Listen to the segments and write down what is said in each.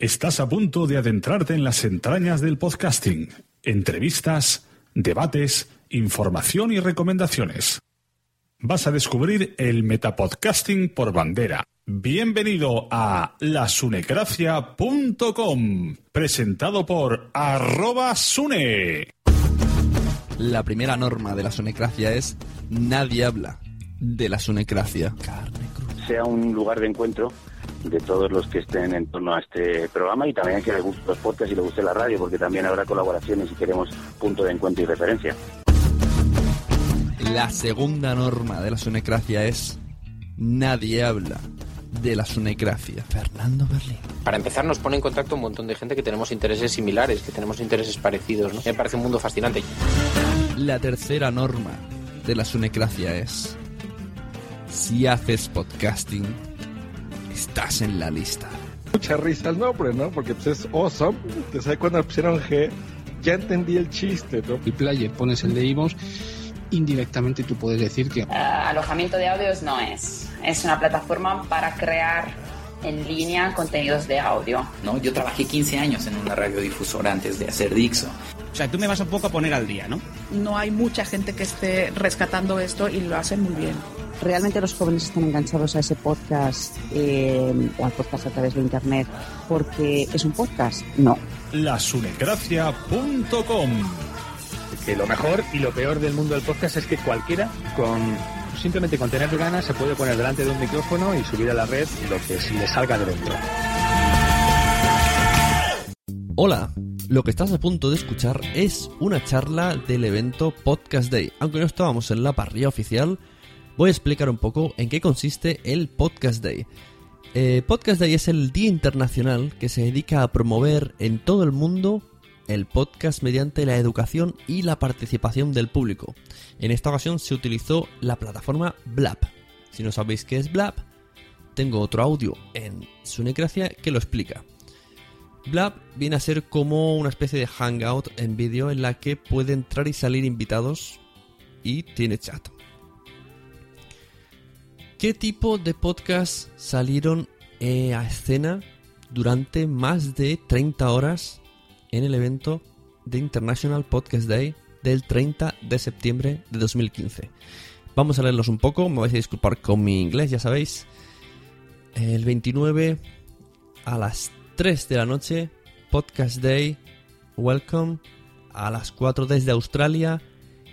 Estás a punto de adentrarte en las entrañas del podcasting. Entrevistas, debates, información y recomendaciones. Vas a descubrir el metapodcasting por bandera. Bienvenido a lasunecracia.com, presentado por arroba sune. La primera norma de la sunecracia es nadie habla de la sunecracia. sea un lugar de encuentro de todos los que estén en torno a este programa y también a que les guste los podcasts y les guste la radio, porque también habrá colaboraciones y queremos punto de encuentro y referencia. La segunda norma de la sunecracia es nadie habla de la sunecracia. Fernando Berlín. Para empezar, nos pone en contacto un montón de gente que tenemos intereses similares, que tenemos intereses parecidos. ¿no? Me parece un mundo fascinante. La tercera norma de la sunecracia es si haces podcasting, estás en la lista. Mucha risa el nombre, ¿no? Porque pues, es awesome. Entonces ahí cuando pusieron G, ya entendí el chiste, ¿no? el player, pones el de Ivos, indirectamente tú puedes decir que Eh, alojamiento de audios no es. Es una plataforma para crear en línea contenidos de audio. ¿no? Yo trabajé 15 años en una radiodifusora antes de hacer Dixo. O sea, tú me vas un poco a poner al día, ¿no? No hay mucha gente que esté rescatando esto y lo hacen muy bien. Realmente los jóvenes están enganchados a ese podcast eh, o al podcast a través de internet porque es un podcast. No. lasunecracia.com. que lo mejor y lo peor del mundo del podcast es que cualquiera con simplemente con tener ganas se puede poner delante de un micrófono y subir a la red lo que se le salga de dentro. Hola, lo que estás a punto de escuchar es una charla del evento Podcast Day. Aunque no estábamos en la parrilla oficial, voy a explicar un poco en qué consiste el Podcast Day. Eh, Podcast Day es el día internacional que se dedica a promover en todo el mundo el podcast mediante la educación y la participación del público. En esta ocasión se utilizó la plataforma Blab. Si no sabéis qué es Blab, tengo otro audio en Sunecracia que lo explica. Blab viene a ser como una especie de hangout en vídeo en la que puede entrar y salir invitados y tiene chat. ¿Qué tipo de podcasts salieron eh, a escena durante más de 30 horas en el evento de International Podcast Day del 30 de septiembre de 2015? Vamos a leerlos un poco, me vais a disculpar con mi inglés, ya sabéis. El 29 a las 3 de la noche, Podcast Day, Welcome. A las 4 desde Australia,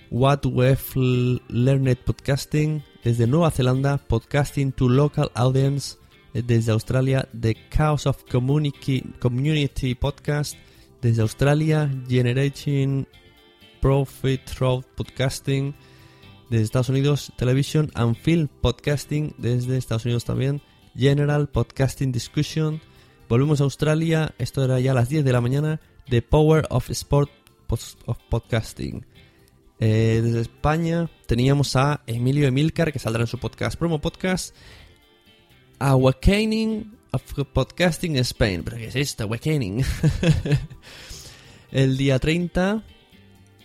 What We've Learned Podcasting. Desde Nueva Zelanda, Podcasting to Local Audience. Desde Australia, The Chaos of Community, Community Podcast. Desde Australia, Generating Profit Through Podcasting. Desde Estados Unidos, Television and Film Podcasting. Desde Estados Unidos también, General Podcasting Discussion. Volvemos a Australia, esto era ya a las 10 de la mañana, The Power of Sport of Podcasting. Eh, desde España teníamos a Emilio Emilcar, que saldrá en su podcast, promo podcast, Awakening of Podcasting Spain. ¿Pero qué es esto? Awakening. El día 30,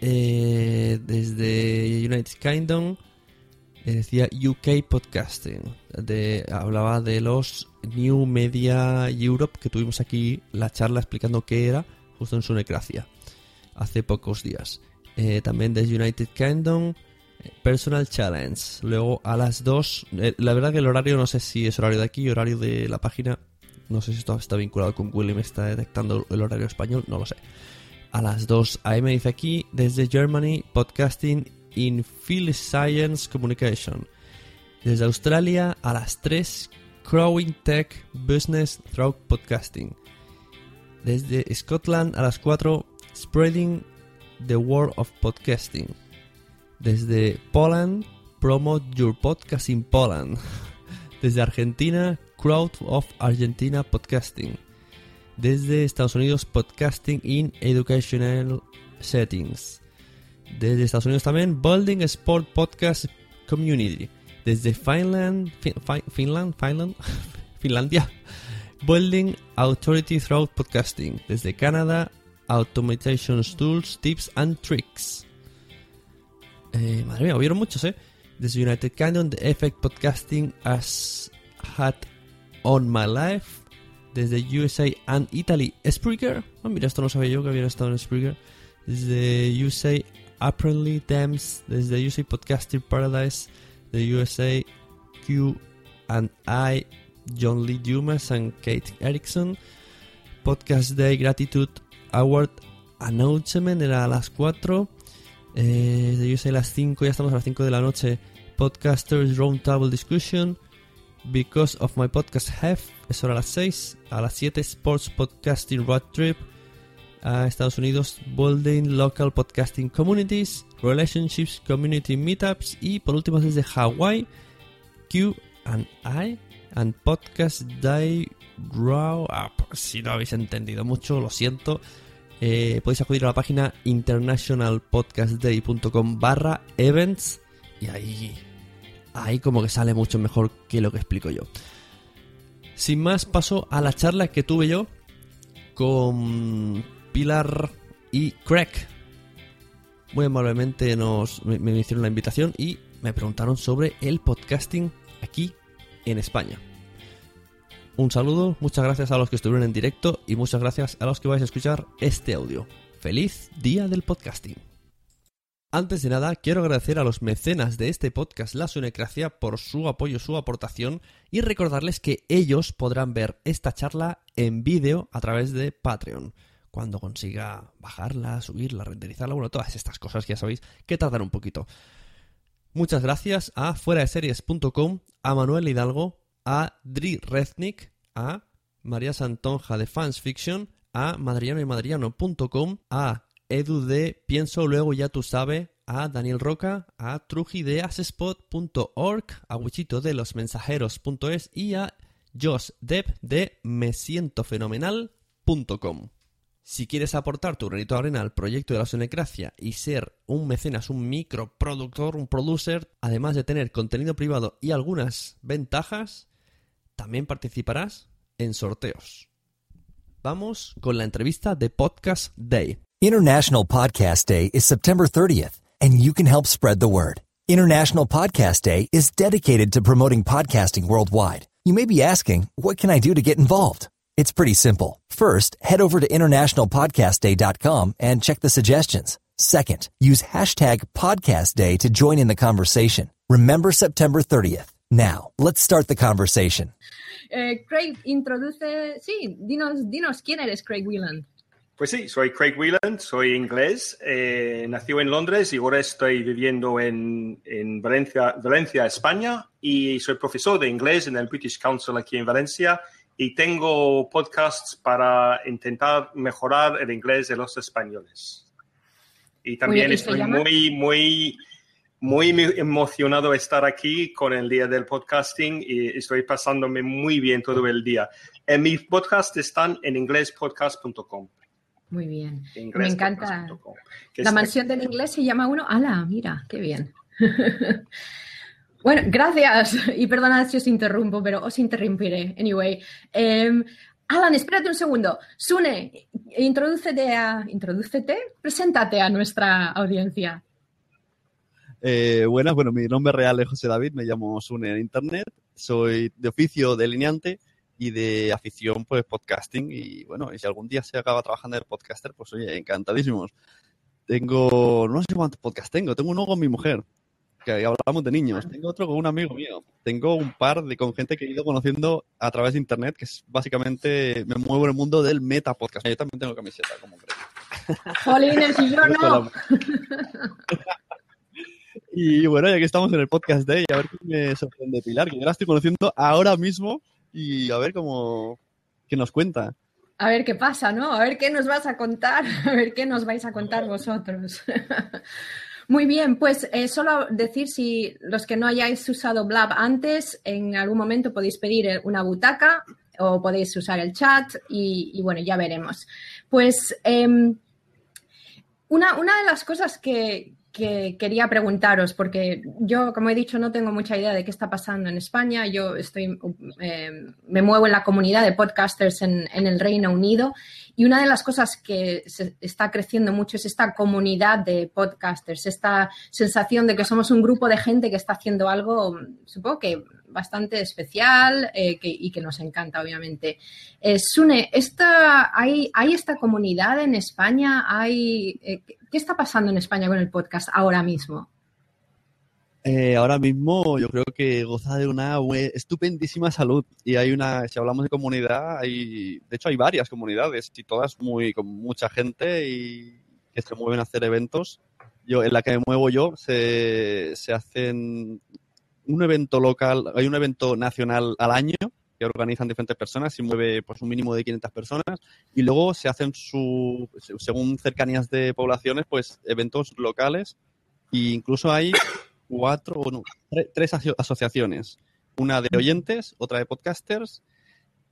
eh, desde United Kingdom, eh, decía UK Podcasting. Hablaba de los New Media Europe que tuvimos aquí la charla explicando qué era, justo en su necracia, hace pocos días. Eh, también desde United Kingdom, Personal Challenge. Luego a las 2, eh, la verdad que el horario no sé si es horario de aquí, horario de la página. No sé si esto está vinculado con Google y me está detectando el horario español, no lo sé. A las 2 AM dice aquí, desde Germany, Podcasting in Field Science Communication. Desde Australia a las 3, Crowing Tech Business Through Podcasting. Desde Scotland a las 4, Spreading the World of Podcasting. Desde Poland, Promote Your Podcast in Poland. Desde Argentina, Crowd of Argentina Podcasting. Desde Estados Unidos, Podcasting in Educational Settings. Desde Estados Unidos también, Building Sport Podcast Community. Desde Finland, Fin- Fi- Finland, Finland, Finlandia, Building Authority Through Podcasting. Desde Canadá, Automation Tools, Tips and Tricks. Eh, madre mía, hubieron muchos, ¿eh? Desde United Kingdom, The Effect Podcasting has had on my life. Desde USA and Italy, Spreaker. Ah, mira, esto no sabía yo que había estado en Spreaker. Desde USA, Apparently Thames. Desde USA Podcasting Paradise. The USA, Q and I, John Lee Dumas and Kate Erickson. Podcast Day Gratitude Award Announcement era a las 4. Eh, de USA a las 5, ya estamos a las 5 de la noche. Podcasters Roundtable Discussion. Because of My Podcast Have, eso era a las 6. A las 7, Sports Podcasting Road Trip. A Estados Unidos, Building Local Podcasting Communities. Relationships Community Meetups. Y por último, desde Hawaii, Q and I and Podcast Day. Ah, pues si no habéis entendido mucho, lo siento. Eh, podéis acudir a la página internationalpodcastday.com barra events y ahí, ahí como que sale mucho mejor que lo que explico yo. Sin más, paso a la charla que tuve yo con Pilar y Craig. Muy amablemente nos, me, me hicieron la invitación y me preguntaron sobre el podcasting aquí en España. Un saludo, muchas gracias a los que estuvieron en directo y muchas gracias a los que vais a escuchar este audio. ¡Feliz Día del Podcasting! Antes de nada, quiero agradecer a los mecenas de este podcast La Sunecracia por su apoyo, su aportación y recordarles que ellos podrán ver esta charla en vídeo a través de Patreon. Cuando consiga bajarla, subirla, renderizarla, bueno, todas estas cosas ya sabéis que tardan un poquito. Muchas gracias a fueradeseries.com, a Manuel Hidalgo, a Dri Reznik, a María Santonja de Fans Fiction, a madriano y madriano.com, a Edu de Pienso Luego Ya Tú Sabe, a Daniel Roca, a trujideaspot.org, a Wichito de los mensajeros.es y a Josh Depp de mesientofenomenal.com. Si quieres aportar tu granito de arena al proyecto de la Sonecracia y ser un mecenas, un microproductor, un producer, además de tener contenido privado y algunas ventajas, también participarás en sorteos. Vamos con la entrevista de Podcast Day. International Podcast Day is September 30th, and you can help spread the word. International Podcast Day is dedicated to promoting podcasting worldwide. You may be asking, what can I do to get involved? It's pretty simple. First, head over to internationalpodcastday.com and check the suggestions. Second, use hashtag podcastday to join in the conversation. Remember September 30th. Now, let's start the conversation. Eh, Craig, introduce. Sí, dinos, dinos quién eres, Craig Whelan. Pues sí, soy Craig Whelan, soy inglés, eh, nací en Londres y ahora estoy viviendo en, en Valencia, Valencia, España, y soy profesor de inglés en el British Council aquí en Valencia y tengo podcasts para intentar mejorar el inglés de los españoles. Y también Oye, ¿y se estoy muy, muy, muy emocionado de estar aquí con el día del podcasting y estoy pasándome muy bien todo el día. En mis podcasts están en inglespodcast.com. Muy bien. Inglés Me encanta. La mansión del inglés se llama uno. ¡Hala! Mira, qué bien. bueno, gracias. Y perdonad si os interrumpo, pero os interrumpiré. Anyway. em, Alan, espérate un segundo. Sune, introdúcete a. Introdúcete. Preséntate a nuestra audiencia. Eh, buenas, bueno, mi nombre real es José David, me llamo Sune en internet, soy de oficio delineante y de afición pues podcasting y bueno, y si algún día se acaba trabajando de podcaster, pues oye, encantadísimos. Tengo, no sé cuántos podcasts tengo, tengo uno con mi mujer, que hablamos de niños, tengo otro con un amigo mío, tengo un par de con gente que he ido conociendo a través de internet, que es básicamente, me muevo en el mundo del meta podcast. Yo también tengo camiseta, como creo. Jolines, y yo no. Y bueno, ya que estamos en el podcast de a ver qué me sorprende Pilar, que yo la estoy conociendo ahora mismo y a ver cómo qué nos cuenta. A ver qué pasa, ¿no? A ver qué nos vas a contar, a ver qué nos vais a contar vosotros. Muy bien, pues eh, solo decir si los que no hayáis usado Blab antes, en algún momento podéis pedir eh, una butaca o podéis usar el chat y, y bueno, ya veremos. Pues em, una, una de las cosas que, que quería preguntaros, porque yo, como he dicho, no tengo mucha idea de qué está pasando en España. Yo estoy, eh, me muevo en la comunidad de podcasters en, en, el Reino Unido y una de las cosas que se está creciendo mucho es esta comunidad de podcasters, esta sensación de que somos un grupo de gente que está haciendo algo, supongo que bastante especial eh, y que nos encanta, obviamente. Eh, Sune, esta, hay, ¿hay esta comunidad en España? Hay, eh, ¿Qué está pasando en España con el podcast ahora mismo? Eh, ahora mismo yo creo que goza de una estupendísima salud y hay una, si hablamos de comunidad, hay, de hecho hay varias comunidades y todas muy, con mucha gente y que se mueven a hacer eventos. Yo, en la que me muevo yo, se, se hacen un evento local, hay un evento nacional al año que organizan diferentes personas y mueve pues un mínimo de 500 personas y luego se hacen su, según cercanías de poblaciones, pues eventos locales e incluso hay cuatro, o tres aso- asociaciones. Una de oyentes, otra de podcasters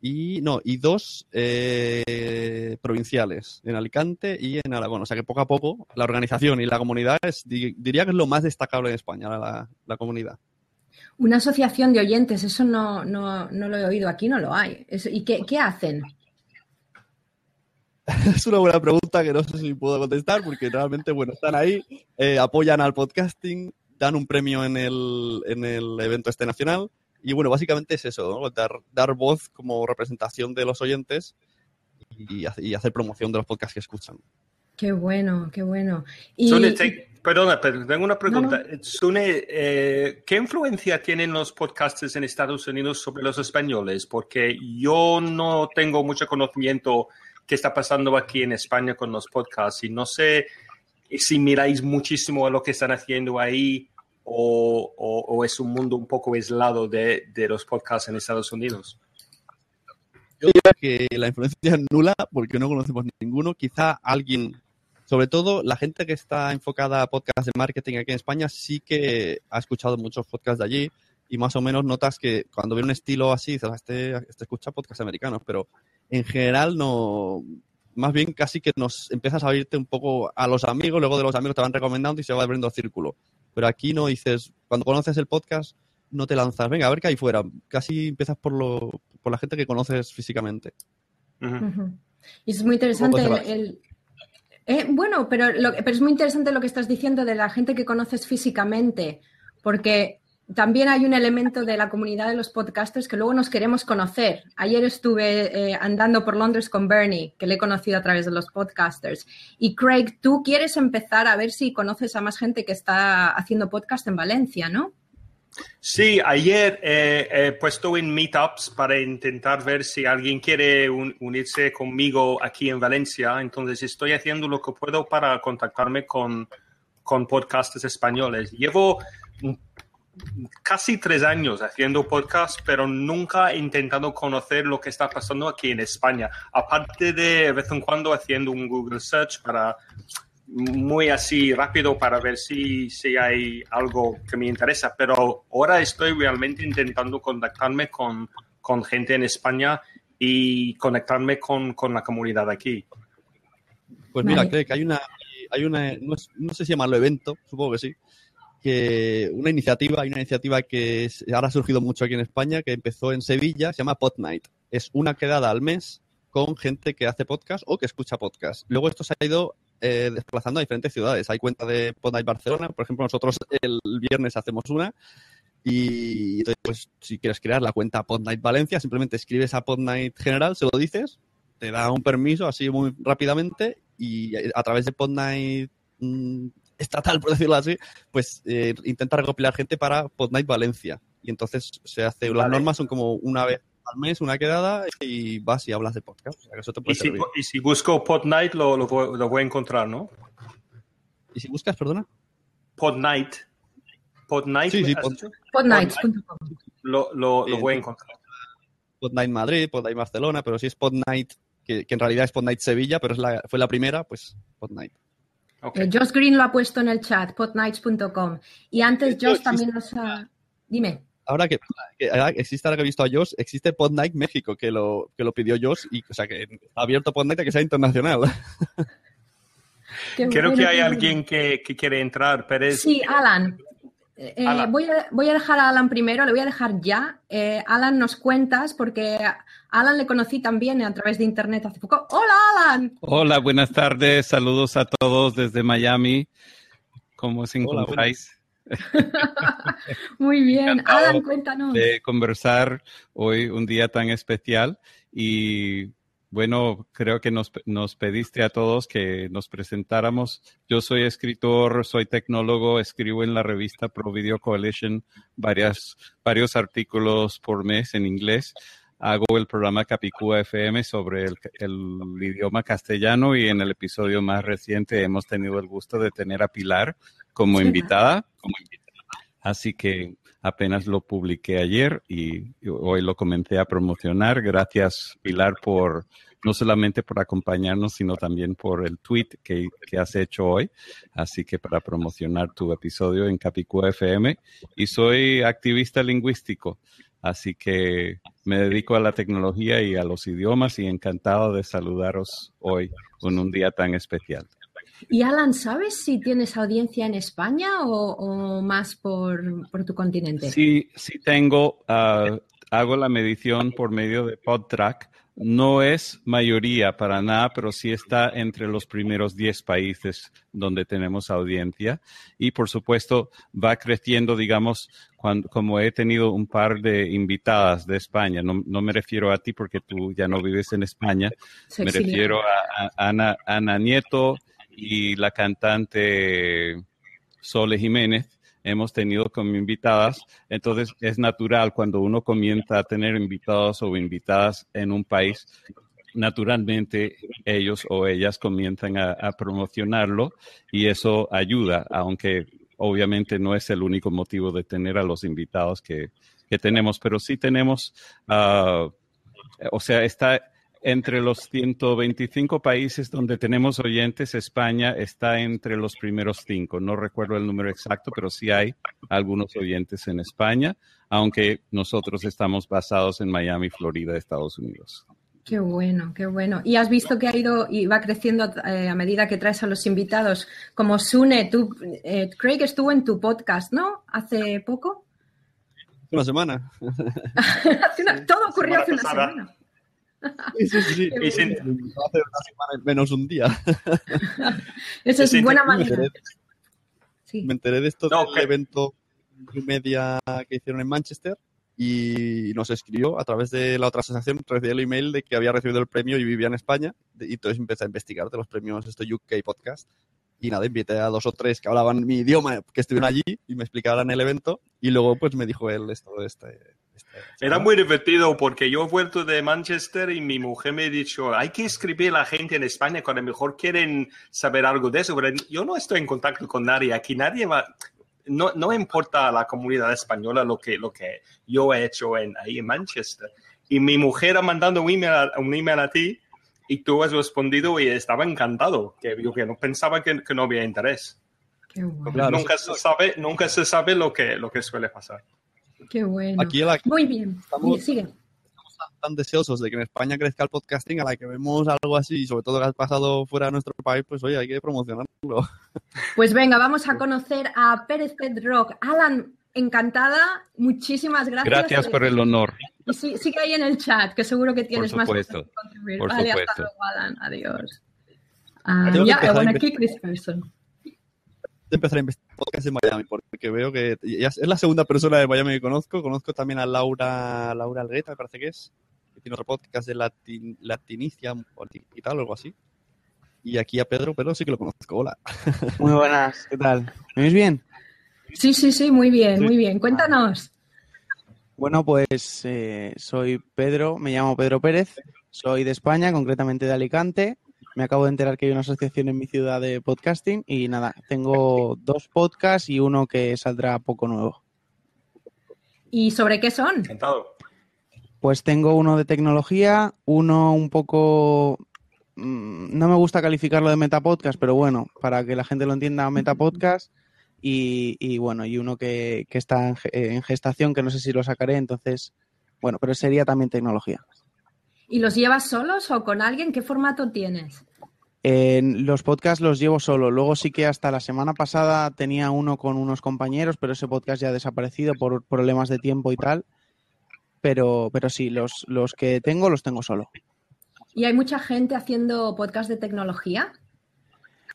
y no, y dos eh, provinciales, en Alicante y en Aragón. O sea que poco a poco la organización y la comunidad es, di- diría que es lo más destacable en España, la, la comunidad. Una asociación de oyentes, eso no, no, no lo he oído, aquí no lo hay. Es- ¿Y qué, qué hacen? Es una buena pregunta que no sé si puedo contestar porque realmente, bueno, están ahí, eh, apoyan al podcasting, dan un premio en el, en el evento este nacional y bueno, básicamente es eso, ¿no? dar, dar voz como representación de los oyentes y, hace- y hacer promoción de los podcasts que escuchan. Qué bueno, qué bueno. Y, Sune, te- perdona, pero tengo una pregunta. No, Sune, eh, ¿qué influencia tienen los podcasters en Estados Unidos sobre los españoles? Porque yo no tengo mucho conocimiento qué está pasando aquí en España con los podcasts y no sé si miráis muchísimo a lo que están haciendo ahí o, o- o es un mundo un poco aislado de, de los podcasts en Estados Unidos. Yo diría que la influencia es nula porque no conocemos ninguno. Quizá alguien, sobre todo la gente que está enfocada a podcasts de marketing aquí en España, sí que ha escuchado muchos podcasts de allí y más o menos notas que cuando ve un estilo así, dices, "Ah, este, este escucha podcasts americanos, pero en general no. Más bien casi que nos empiezas a abrirte un poco a los amigos, luego de los amigos te van recomendando y se va abriendo el círculo. Pero aquí no dices, cuando conoces el podcast, no te lanzas, venga, a ver qué hay fuera. Casi empiezas por, lo, por la gente que conoces físicamente. Y es muy interesante ¿Cómo el, te el- eh, bueno, pero, lo- pero es muy interesante lo que estás diciendo de la gente que conoces físicamente, porque también hay un elemento de la comunidad de los podcasters que luego nos queremos conocer. Ayer estuve eh, andando por Londres con Bernie, que le he conocido a través de los podcasters. Y Craig, tú quieres empezar a ver si conoces a más gente que está haciendo podcast en Valencia, ¿no? Sí, ayer eh, he puesto en meetups para intentar ver si alguien quiere un- unirse conmigo aquí en Valencia. Entonces estoy haciendo lo que puedo para contactarme con, con podcasters españoles. Llevo casi tres años haciendo podcast, pero nunca he intentado conocer lo que está pasando aquí en España. Aparte de de vez en cuando haciendo un Google Search para muy así rápido para ver si, si hay algo que me interesa, pero ahora estoy realmente intentando contactarme con, con gente en España y conectarme con, con la comunidad aquí. Pues mira, Vale. creo que hay una, hay una no, es- no sé si llamarlo evento, supongo que sí, que una iniciativa, hay una iniciativa que es- ahora ha surgido mucho aquí en España, que empezó en Sevilla, se llama Pod Night. Es una quedada al mes con gente que hace podcast o que escucha podcast. Luego esto se ha ido eh, desplazando a diferentes ciudades. Hay cuenta de Pod Night Barcelona, por ejemplo, nosotros el viernes hacemos una. Y entonces, pues, si quieres crear la cuenta Pod Night Valencia, simplemente escribes a Pod Night General, se lo dices, te da un permiso así muy rápidamente y a través de Podnight mm, estatal, por decirlo así, pues eh, intenta recopilar gente para Podnight Valencia. Y entonces se hace, las Vale. normas son como una vez al mes, una quedada, y vas y hablas de podcast. O sea, que eso te puede Y si, servir. y si busco Pod Night, lo, lo, voy- lo voy a encontrar, ¿no? ¿Y si buscas, perdona? Pod Night. Pod Night, Sí, sí, ¿has Pod-? Podnights.com. Lo, lo, voy a encontrar. Podnight Madrid, Podnight Barcelona, pero si es Podnight, que, que en realidad es Podnight Sevilla, pero es la, fue la primera, pues Podnight. Eh, Josh Green lo ha puesto en el chat, podnights.com. Y antes Josh también nos ha... Dime. Ahora que, que ahora existe, ahora que he visto a Josh, existe Podnight México, que lo, que lo pidió Josh, y, o sea, que está abierto Podnight a que sea internacional. Creo que hay alguien que, que quiere entrar, pero es... Sí, Alan. Eh, Alan. Voy, a, voy a dejar a Alan primero, le voy a dejar ya. Eh, Alan, nos cuentas, porque a Alan le conocí también a través de internet hace poco. ¡Hola, Alan! Hola, buenas tardes. Saludos a todos desde Miami. ¿Cómo Hola, encontráis? Muy bien. Encantado Alan, cuéntanos. de conversar hoy, un día tan especial. Y bueno, creo que nos, nos pediste a todos que nos presentáramos. Yo soy escritor, soy tecnólogo, escribo en la revista Pro Video Coalition varias, varios artículos por mes en inglés. Hago el programa Capicúa FM sobre el, el idioma castellano y en el episodio más reciente hemos tenido el gusto de tener a Pilar como Sí. invitada. Como invitada. Así que apenas lo publiqué ayer y hoy lo comencé a promocionar. Gracias, Pilar, por no solamente por acompañarnos, sino también por el tweet que, que has hecho hoy. Así que para promocionar tu episodio en Capicúa FM. Y soy activista lingüístico. Así que me dedico a la tecnología y a los idiomas y encantado de saludaros hoy en un día tan especial. Y Alan, ¿sabes si tienes audiencia en España o, o más por, por tu continente? Sí, sí tengo, ah, hago la medición por medio de PodTrack. No es mayoría para nada, pero sí está entre los primeros 10 países donde tenemos audiencia. Y por supuesto va creciendo, digamos, cuando, como he tenido un par de invitadas de España. No, no me refiero a ti porque tú ya no vives en España. Me refiero a, a Ana, Ana Nieto y la cantante Sole Jiménez hemos tenido como invitadas. Entonces es natural cuando uno comienza a tener invitados o invitadas en un país, naturalmente ellos o ellas comienzan a, promocionarlo y eso ayuda, aunque obviamente no es el único motivo de tener a los invitados que, que tenemos, pero sí tenemos, ah, o sea, está entre los 125 países donde tenemos oyentes, España está entre los primeros cinco. No recuerdo el número exacto, pero sí hay algunos oyentes en España, aunque nosotros estamos basados en Miami, Florida, Estados Unidos. Qué bueno, qué bueno. Y has visto que ha ido y va creciendo eh, a medida que traes a los invitados. Como Sune, tú, eh, Craig estuvo en tu podcast, ¿no? Hace poco. Una semana. Hace una- todo ocurrió Semana hace una pasada. semana. Sí, sí, sí. Y sin-. Hace una semana menos un día. Eso es buena me manera. enteré- Sí. Me enteré de esto del evento media que hicieron en Manchester y nos escribió a través de la otra asociación, recibí el email de que había recibido el premio y vivía en España. Y entonces empecé a investigar de los premios este UK Podcast. Y nada, invité a dos o tres que hablaban mi idioma, que estuvieron allí y me explicaran el evento. Y luego pues me dijo él esto de este. Era muy divertido porque yo he vuelto de Manchester y mi mujer me ha dicho, hay que escribir a la gente en España cuando mejor quieren saber algo de eso, pero yo no estoy en contacto con nadie, aquí nadie va, no, no importa a la comunidad española lo que, lo que yo he hecho en, ahí en Manchester. Y mi mujer ha mandado un email, a- un email a ti y tú has respondido y estaba encantado, que yo que no pensaba que, que no había interés. Qué bueno. Claro, nunca, se sabe, nunca se sabe lo que, lo que suele pasar. Qué bueno. Aquí la- Muy bien. Estamos- Sigue. tan deseosos de que en España crezca el podcasting, a la que vemos algo así, y sobre todo que ha pasado fuera de nuestro país, pues oye, hay que promocionarlo. Pues venga, vamos a conocer a Pérez Pet Rock. Alan, encantada. Muchísimas gracias. Gracias por el honor. Y sí- sigue ahí en el chat, que seguro que tienes más cosas supuesto, que contribuir. por vale, hasta supuesto. luego, Alan. Adiós. Ah, ya, empezar a bueno, investigar. aquí Chris Person. empezar a investigar podcasts en Miami, porque veo que ya es la segunda persona de Miami que conozco. Conozco también a Laura, Laura Algueta, me parece que es, que tiene otro podcast de Latin, Latinicia y tal, o algo así. Y aquí a Pedro, pero sí que lo conozco. Hola. Muy buenas, ¿qué tal? ¿Me oís bien? Sí, sí, sí, muy bien, muy bien. Cuéntanos. Bueno, pues eh, soy Pedro, me llamo Pedro Pérez, soy de España, concretamente de Alicante. Me acabo de enterar que hay una asociación en mi ciudad de podcasting y nada, tengo dos podcasts y uno que saldrá poco nuevo. ¿Y sobre qué son? Encantado. Pues tengo uno de tecnología, uno un poco... mm, No me gusta calificarlo de metapodcast, pero bueno, para que la gente lo entienda, metapodcast. Y, y bueno, y uno que, que está ge- en gestación, que no sé si lo sacaré, entonces, bueno, pero sería también tecnología. ¿Y los llevas solos o con alguien? ¿Qué formato tienes? Los podcasts los llevo solo. Luego sí que hasta la semana pasada tenía uno con unos compañeros, pero ese podcast ya ha desaparecido por problemas de tiempo y tal. Pero, pero sí, los, los que tengo los tengo solo. ¿Y hay mucha gente haciendo podcast de tecnología?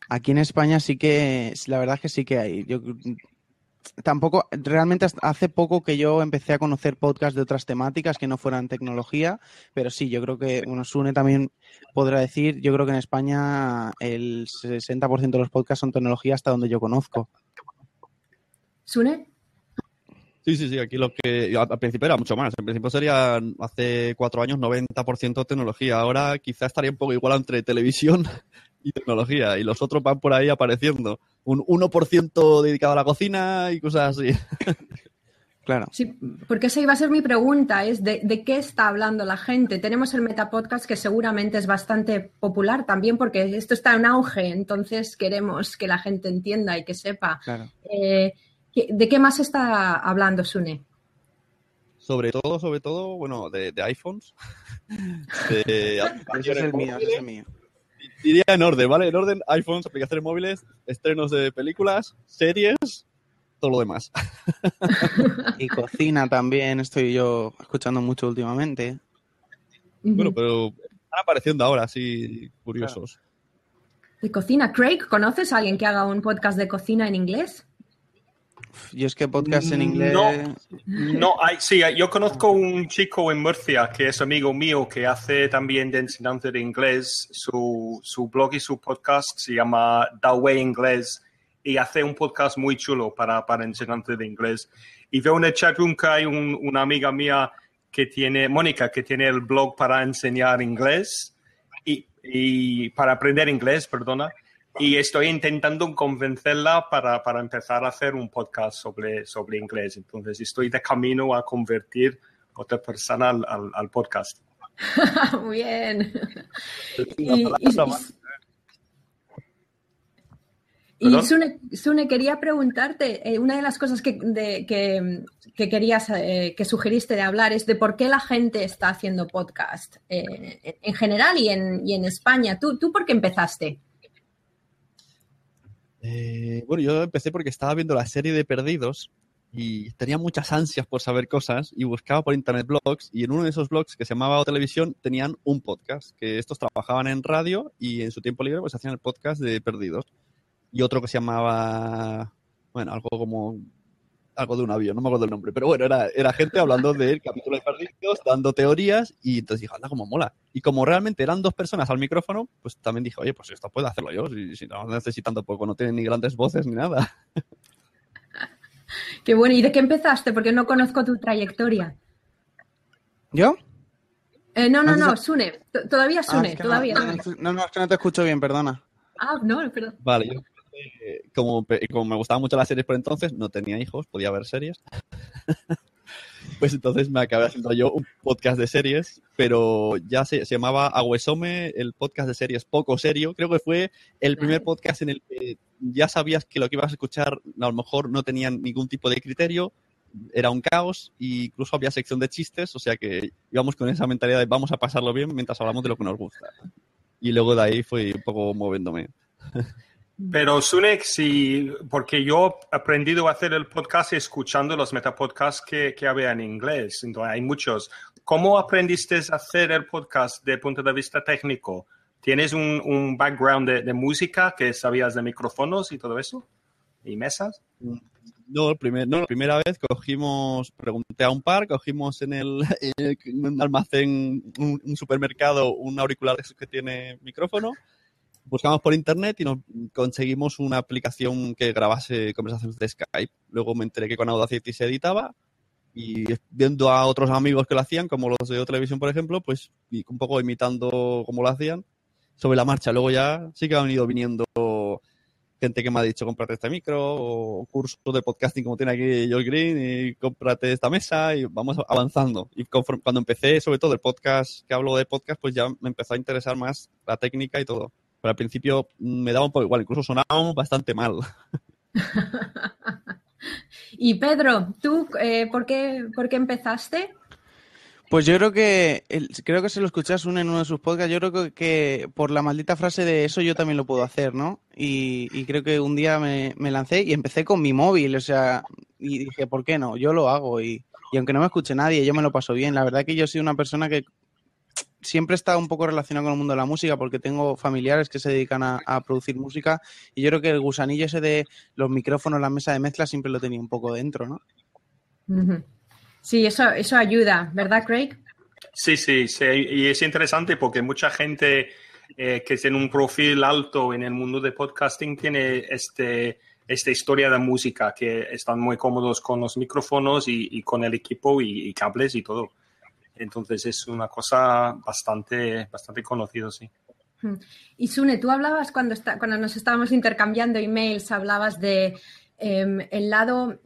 Aquí en España sí que, la verdad es que sí que hay. Yo tampoco, realmente hace poco que yo empecé a conocer podcasts de otras temáticas que no fueran tecnología, pero sí, yo creo que, bueno, Sune también podrá decir, yo creo que en España el 60% de los podcasts son tecnología hasta donde yo conozco. ¿Sune? Sí, sí, sí, aquí lo que al principio era mucho más. En principio sería hace cuatro años 90% tecnología. Ahora quizá estaría un poco igual entre televisión y tecnología. Y los otros van por ahí apareciendo. Un 1% dedicado a la cocina y cosas así. Claro. Sí, porque esa iba a ser mi pregunta, es de, de, qué está hablando la gente. Tenemos el Metapodcast que seguramente es bastante popular también porque esto está en auge, entonces queremos que la gente entienda y que sepa. Claro. Eh, ¿De qué más está hablando Sune? Sobre todo, sobre todo, bueno, de, de iPhones. De ese es el mío, ese es el mío. Diría en orden, ¿vale? En orden, iPhones, aplicaciones móviles, estrenos de películas, series, todo lo demás. y cocina también, estoy yo escuchando mucho últimamente. Bueno, pero están apareciendo ahora, así, curiosos. De cocina. Craig, ¿conoces a alguien que haga un podcast de cocina en inglés? Yo es que podcast en inglés. No, no hay, sí, yo conozco un chico en Murcia que es amigo mío que hace también de enseñanza de inglés. Su, su blog y su podcast se llama The Way Inglés y hace un podcast muy chulo para, para enseñanza de inglés. Y veo en el chatroom que hay un, una amiga mía que tiene, Mónica, que tiene el blog para enseñar inglés y, y para aprender inglés, perdona y estoy intentando convencerla para, para, empezar a hacer un podcast sobre, sobre inglés. Entonces, estoy de camino a convertir otra persona al, al, al podcast. Muy bien. y, y, y Sune, Sune, quería preguntarte, eh, una de las cosas que, de, que, que querías, eh, que sugeriste de hablar es de por qué la gente está haciendo podcast eh, en general y en, y en España. ¿Tú, ¿Tú por qué empezaste? Eh, bueno, yo empecé porque estaba viendo la serie de Perdidos y tenía muchas ansias por saber cosas y buscaba por internet blogs y en uno de esos blogs que se llamaba o Televisión tenían un podcast, que estos trabajaban en radio y en su tiempo libre pues hacían el podcast de Perdidos. Y otro que se llamaba, bueno, algo como algo de un avión, no me acuerdo el nombre, pero bueno, era, era gente hablando del capítulo de Perdidos, dando teorías, y entonces dije, anda, como mola. Y como realmente eran dos personas al micrófono, pues también dije, oye, pues esto puedo hacerlo yo, si, si no necesitan tampoco, no tienen ni grandes voces ni nada. Qué bueno, ¿y de qué empezaste? Porque no conozco tu trayectoria. ¿Yo? Eh, no, no, no, Sune, todavía Sune, ah, es que todavía. No, no, no, es que no te escucho bien, perdona. Ah, no, perdón. Vale, yo como, como me gustaban mucho las series por entonces, no tenía hijos, podía ver series. pues entonces me acabé haciendo yo un podcast de series, pero ya se, se, llamaba Aguesome, el podcast de series poco serio. Creo que fue el primer podcast en el que ya sabías que lo que ibas a escuchar a lo mejor no tenían ningún tipo de criterio, era un caos e incluso había sección de chistes, o sea que íbamos con esa mentalidad de vamos a pasarlo bien mientras hablamos de lo que nos gusta. Y luego de ahí fui un poco moviéndome. Pero Sunek, sí, porque yo he aprendido a hacer el podcast escuchando los metapodcasts que, que había en inglés. Entonces, hay muchos. ¿Cómo aprendiste a hacer el podcast de punto de vista técnico? ¿Tienes un, un background de, de, música que sabías de micrófonos y todo eso? ¿Y mesas? No, el primer, no, la primera vez cogimos, pregunté a un par, cogimos en el, en un almacén, un, un supermercado, un auricular que tiene micrófono buscamos por internet y nos conseguimos una aplicación que grabase conversaciones de Skype. Luego me enteré que con Audacity se editaba y viendo a otros amigos que lo hacían, como los de Televisión, por ejemplo, pues un poco imitando cómo lo hacían sobre la marcha. Luego ya sí que han ido viniendo gente que me ha dicho cómprate este micro o cursos de podcasting como tiene aquí Joel Green y cómprate esta mesa y vamos avanzando. Y conforme, cuando empecé, sobre todo el podcast, que hablo de podcast, pues ya me empezó a interesar más la técnica y todo pero al principio me daba un poco igual, incluso sonábamos bastante mal. y Pedro, ¿tú eh, ¿por, qué, por qué empezaste? Pues yo creo que, el, creo que se lo escuchas uno en uno de sus podcasts, yo creo que, que, por la maldita frase de eso yo también lo puedo hacer, ¿no? Y, y creo que un día me, me, lancé y empecé con mi móvil, o sea, y dije, ¿por qué no? Yo lo hago y, y aunque no me escuche nadie, yo me lo paso bien. La verdad que yo soy una persona que siempre estado un poco relacionado con el mundo de la música porque tengo familiares que se dedican a, a producir música y yo creo que el gusanillo ese de los micrófonos, la mesa de mezcla siempre lo tenía un poco dentro, ¿no? Sí, eso, eso ayuda, ¿verdad, Craig? Sí, sí, sí, y es interesante porque mucha gente eh, que tiene un perfil alto en el mundo de podcasting tiene este, esta historia de música, que están muy cómodos con los micrófonos y, y con el equipo y, y cables y todo. Entonces es una cosa bastante, bastante conocido, sí. Y Sune, tú hablabas cuando, está, cuando nos estábamos intercambiando emails, hablabas de em, el lado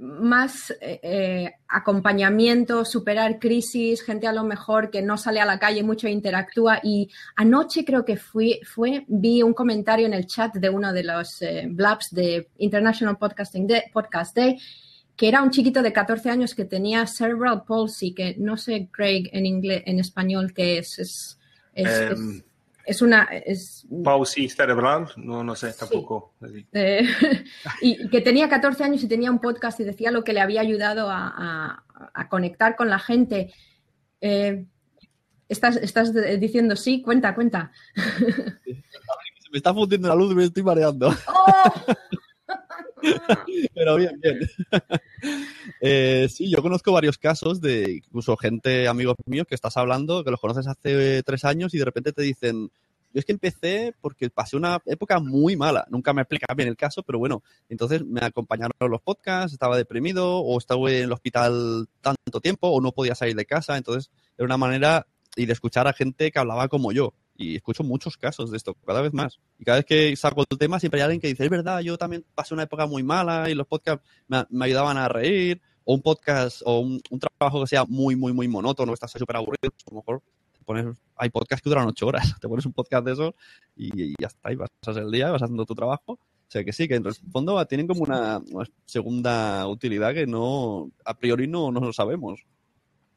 más eh, eh, acompañamiento, superar crisis, gente a lo mejor que no sale a la calle mucho e interactúa. Y anoche creo que fui, fue, vi un comentario en el chat de uno de los eh, blabs de International Podcasting Podcast Day, que era un chiquito de 14 años que tenía cerebral palsy, que no sé, Craig, en inglés, en español, qué es. Es, es, es- Em, es una. Es, Pausi cerebral, no, no sé tampoco. eh, y que tenía 14 años y tenía un podcast y decía lo que le había ayudado a, a- a conectar con la gente. Eh, estás, estás diciendo sí, cuenta, cuenta. Se me está fundiendo la luz y me estoy mareando. Pero bien, bien. Eh, sí, yo conozco varios casos de incluso gente, amigos míos, que estás hablando, que los conoces hace tres años y de repente te dicen, yo es que empecé porque pasé una época muy mala. Nunca me explica bien el caso, pero bueno, entonces me acompañaron los podcasts, estaba deprimido o estaba en el hospital tanto tiempo o no podía salir de casa. Entonces era una manera y de escuchar a gente que hablaba como yo. Y escucho muchos casos de esto, cada vez más. Y cada vez que saco el tema, siempre hay alguien que dice, es verdad, yo también pasé una época muy mala y los podcasts me, me ayudaban a reír. O un podcast o un, un trabajo que sea muy, muy, muy monótono, estás súper aburrido, a lo mejor te pones, hay podcasts que duran ocho horas, te pones un podcast de eso y, y ya está, y vas a hacer el día, vas haciendo tu trabajo. O sea que sí, que en el fondo tienen como una, una segunda utilidad que no, a priori no, no lo sabemos.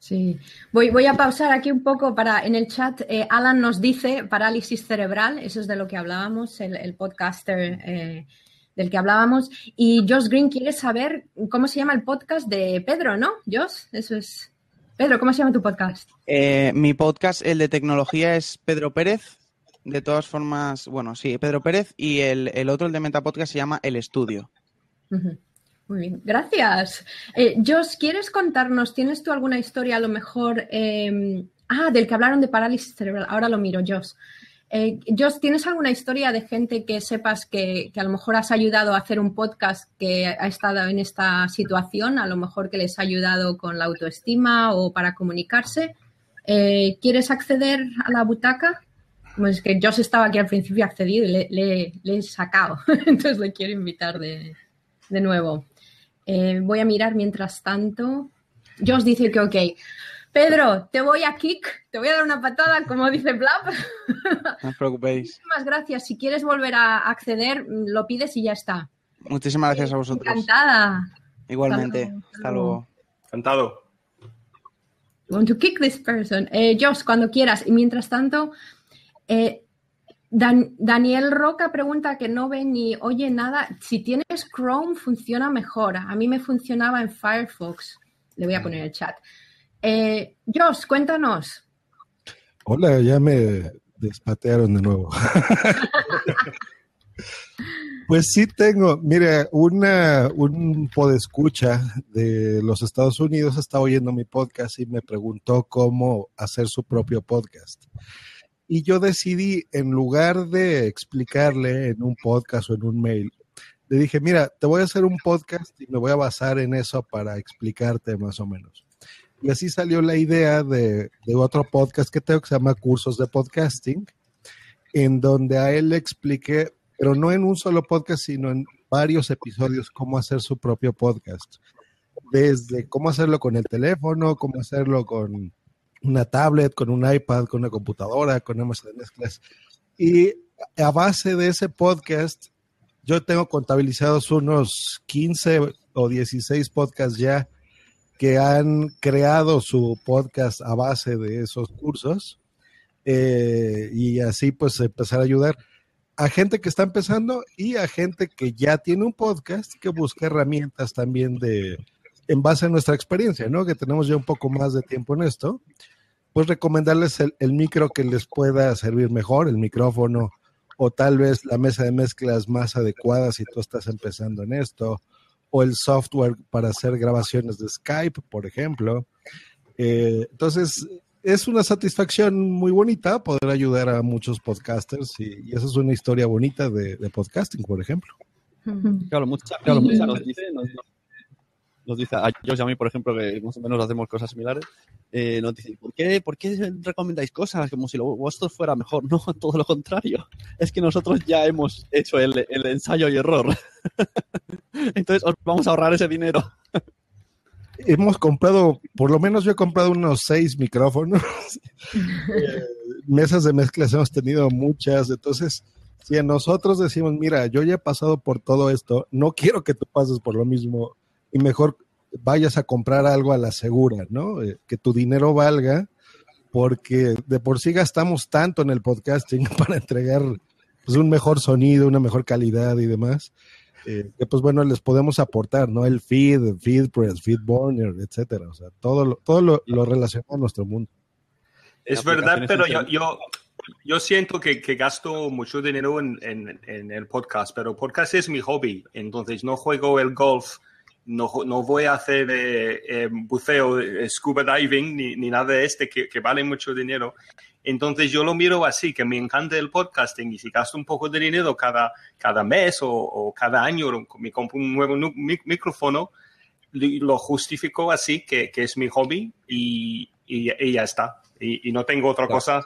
Sí, voy, voy a pausar aquí un poco para en el chat. eh, Alan nos dice parálisis cerebral, eso es de lo que hablábamos, el, el podcaster eh, del que hablábamos. Y Josh Green quiere saber cómo se llama el podcast de Pedro, ¿no? Josh, eso es. Pedro, ¿cómo se llama tu podcast? Eh, mi podcast, el de tecnología, es Pedro Pérez. De todas formas, bueno, sí, Pedro Pérez. Y el, el otro, el de Metapodcast, se llama El Estudio. Ujú. Muy bien, gracias. Eh, Josh, ¿quieres contarnos? ¿Tienes tú alguna historia a lo mejor? eh, ah, del que hablaron de parálisis cerebral. Ahora lo miro, Josh. Eh, Josh, ¿tienes alguna historia de gente que sepas que, que a lo mejor has ayudado a hacer un podcast que ha estado en esta situación? A lo mejor que les ha ayudado con la autoestima o para comunicarse. Eh, ¿Quieres acceder a la butaca? Pues que Josh estaba aquí al principio accedido y le, le- le he sacado. Entonces le quiero invitar de, de nuevo. Eh, voy a mirar mientras tanto. Josh dice que ok. Pedro, te voy a kick, te voy a dar una patada, como dice Blab. No os preocupéis. Muchísimas gracias. Si quieres volver a acceder, lo pides y ya está. Muchísimas gracias a vosotros. Encantada. Igualmente. Hasta luego. Hasta luego. Encantado. Want to kick this person. Eh, Josh, cuando quieras. Y mientras tanto, eh, Dan- Daniel Roca pregunta que no ve ni oye nada. Si tienes Chrome, funciona mejor. A mí me funcionaba en Firefox. Le voy a poner el chat. Eh, Josh, cuéntanos. Hola, ya me despatearon de nuevo. Pues sí tengo, mire, una, un podescucha de los Estados Unidos está oyendo mi podcast y me preguntó cómo hacer su propio podcast. Y yo decidí, en lugar de explicarle en un podcast o en un mail, le dije, mira, te voy a hacer un podcast y me voy a basar en eso para explicarte más o menos. Y así salió la idea de, de otro podcast que tengo que se llama Cursos de Podcasting, en donde a él le expliqué, pero no en un solo podcast, sino en varios episodios, cómo hacer su propio podcast. Desde cómo hacerlo con el teléfono, cómo hacerlo con una tablet, con un iPad, con una computadora, con una mesa de mezclas. Y a base de ese podcast, yo tengo contabilizados unos 15 o 16 podcasts ya que han creado su podcast a base de esos cursos eh, y así pues empezar a ayudar a gente que está empezando y a gente que ya tiene un podcast que busca herramientas también de en base a nuestra experiencia, ¿no? Que tenemos ya un poco más de tiempo en esto, pues recomendarles el, el micro que les pueda servir mejor, el micrófono, o tal vez la mesa de mezclas más adecuada si tú estás empezando en esto, o el software para hacer grabaciones de Skype, por ejemplo. Eh, entonces, es una satisfacción muy bonita poder ayudar a muchos podcasters y, y esa es una historia bonita de, de podcasting, por ejemplo. Claro, mucha, claro, mucha nos dice, nos, nos dice a Josh y a mí, por ejemplo, que más o menos hacemos cosas similares, eh, nos dicen, ¿por qué, ¿por qué recomendáis cosas como si lo vuestro fuera mejor? No, todo lo contrario. Es que nosotros ya hemos hecho el, el ensayo y error. Entonces os vamos a ahorrar ese dinero. Hemos comprado, por lo menos yo he comprado unos seis micrófonos. Eh, mesas de mezclas hemos tenido muchas. Entonces, si a nosotros decimos, mira, yo ya he pasado por todo esto, no quiero que tú pases por lo mismo y mejor vayas a comprar algo a la segura, ¿no? Eh, que tu dinero valga, porque de por sí gastamos tanto en el podcasting para entregar pues, un mejor sonido, una mejor calidad y demás, eh, que pues bueno, les podemos aportar, ¿no? El feed, FeedPress, FeedBurner, etcétera, o sea, todo lo, todo lo, lo relacionado a nuestro mundo. Es verdad, pero yo, yo, yo siento que, que gasto mucho dinero en, en, en, el podcast, pero podcast es mi hobby, entonces no juego el golf, no, no voy a hacer eh, eh, buceo, eh, scuba diving, ni, ni, nada de este que, que, vale mucho dinero. Entonces yo lo miro así, que me encanta el podcasting y si gasto un poco de dinero cada, cada mes o, o cada año, me compro un nuevo micrófono, lo justifico así, que, que es mi hobby y, y, y ya está. Y, y, no tengo otra cosa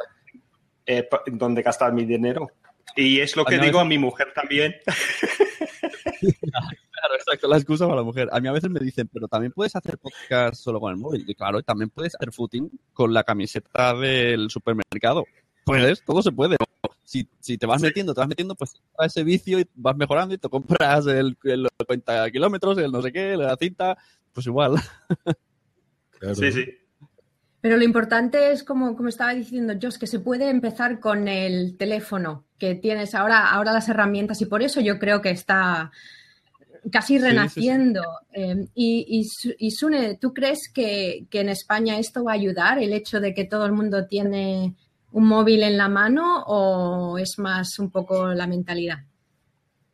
donde gastar mi dinero. Y es lo que digo a mi mujer también. Claro, exacto, la excusa para la mujer. A mí a veces me dicen, pero también puedes hacer podcast solo con el móvil. Y claro, también puedes hacer footing con la camiseta del supermercado. Puedes, todo se puede. Si, si te vas metiendo, te vas metiendo, pues a ese vicio y vas mejorando y te compras el, el 50 kilómetros, el no sé qué, la cinta, pues igual. Claro. Sí, sí. Pero lo importante es, como, como estaba diciendo Josh, que se puede empezar con el teléfono que tienes ahora, ahora las herramientas y por eso yo creo que está casi renaciendo. Sí, sí, sí. Eh, y, y, y, Sune, ¿tú crees que, que, en España esto va a ayudar, el hecho de que todo el mundo tiene un móvil en la mano o es más un poco la mentalidad?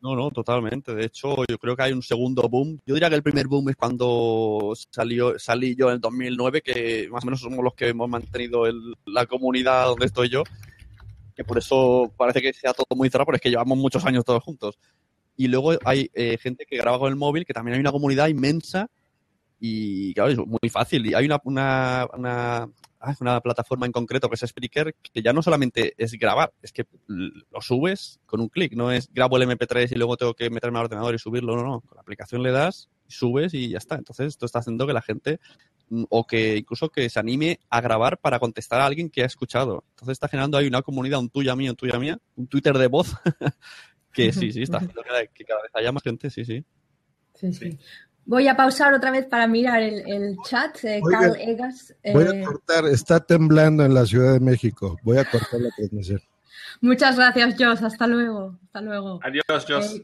No, no, totalmente. De hecho, yo creo que hay un segundo boom. Yo diría que el primer boom es cuando salió, salí yo en el 2009, que más o menos somos los que hemos mantenido el, la comunidad donde estoy yo, que por eso parece que sea todo muy cerrado, pero es que llevamos muchos años todos juntos. Y luego hay eh, gente que graba con el móvil, que también hay una comunidad inmensa y claro, es muy fácil. Y hay una, una, una, una, plataforma en concreto que es Spreaker, que ya no solamente es grabar, es que lo subes con un clic, no es grabo el MP3 y luego tengo que meterme al ordenador y subirlo, no, no. Con la aplicación le das, subes y ya está. Entonces esto está haciendo que la gente o que incluso que se anime a grabar para contestar a alguien que ha escuchado. Entonces está generando ahí una comunidad, un tuya mía, un tuya mía, un Twitter de voz que sí, sí, está haciendo que cada vez haya más gente, sí, sí. Sí, sí. Voy a pausar otra vez para mirar el, el chat. Eh, Oiga, Carl Egas. Eh... Voy a cortar, está temblando en la Ciudad de México. Voy a cortar la transmisión. Muchas gracias, Joss. Hasta luego. Hasta luego. Adiós, Joss.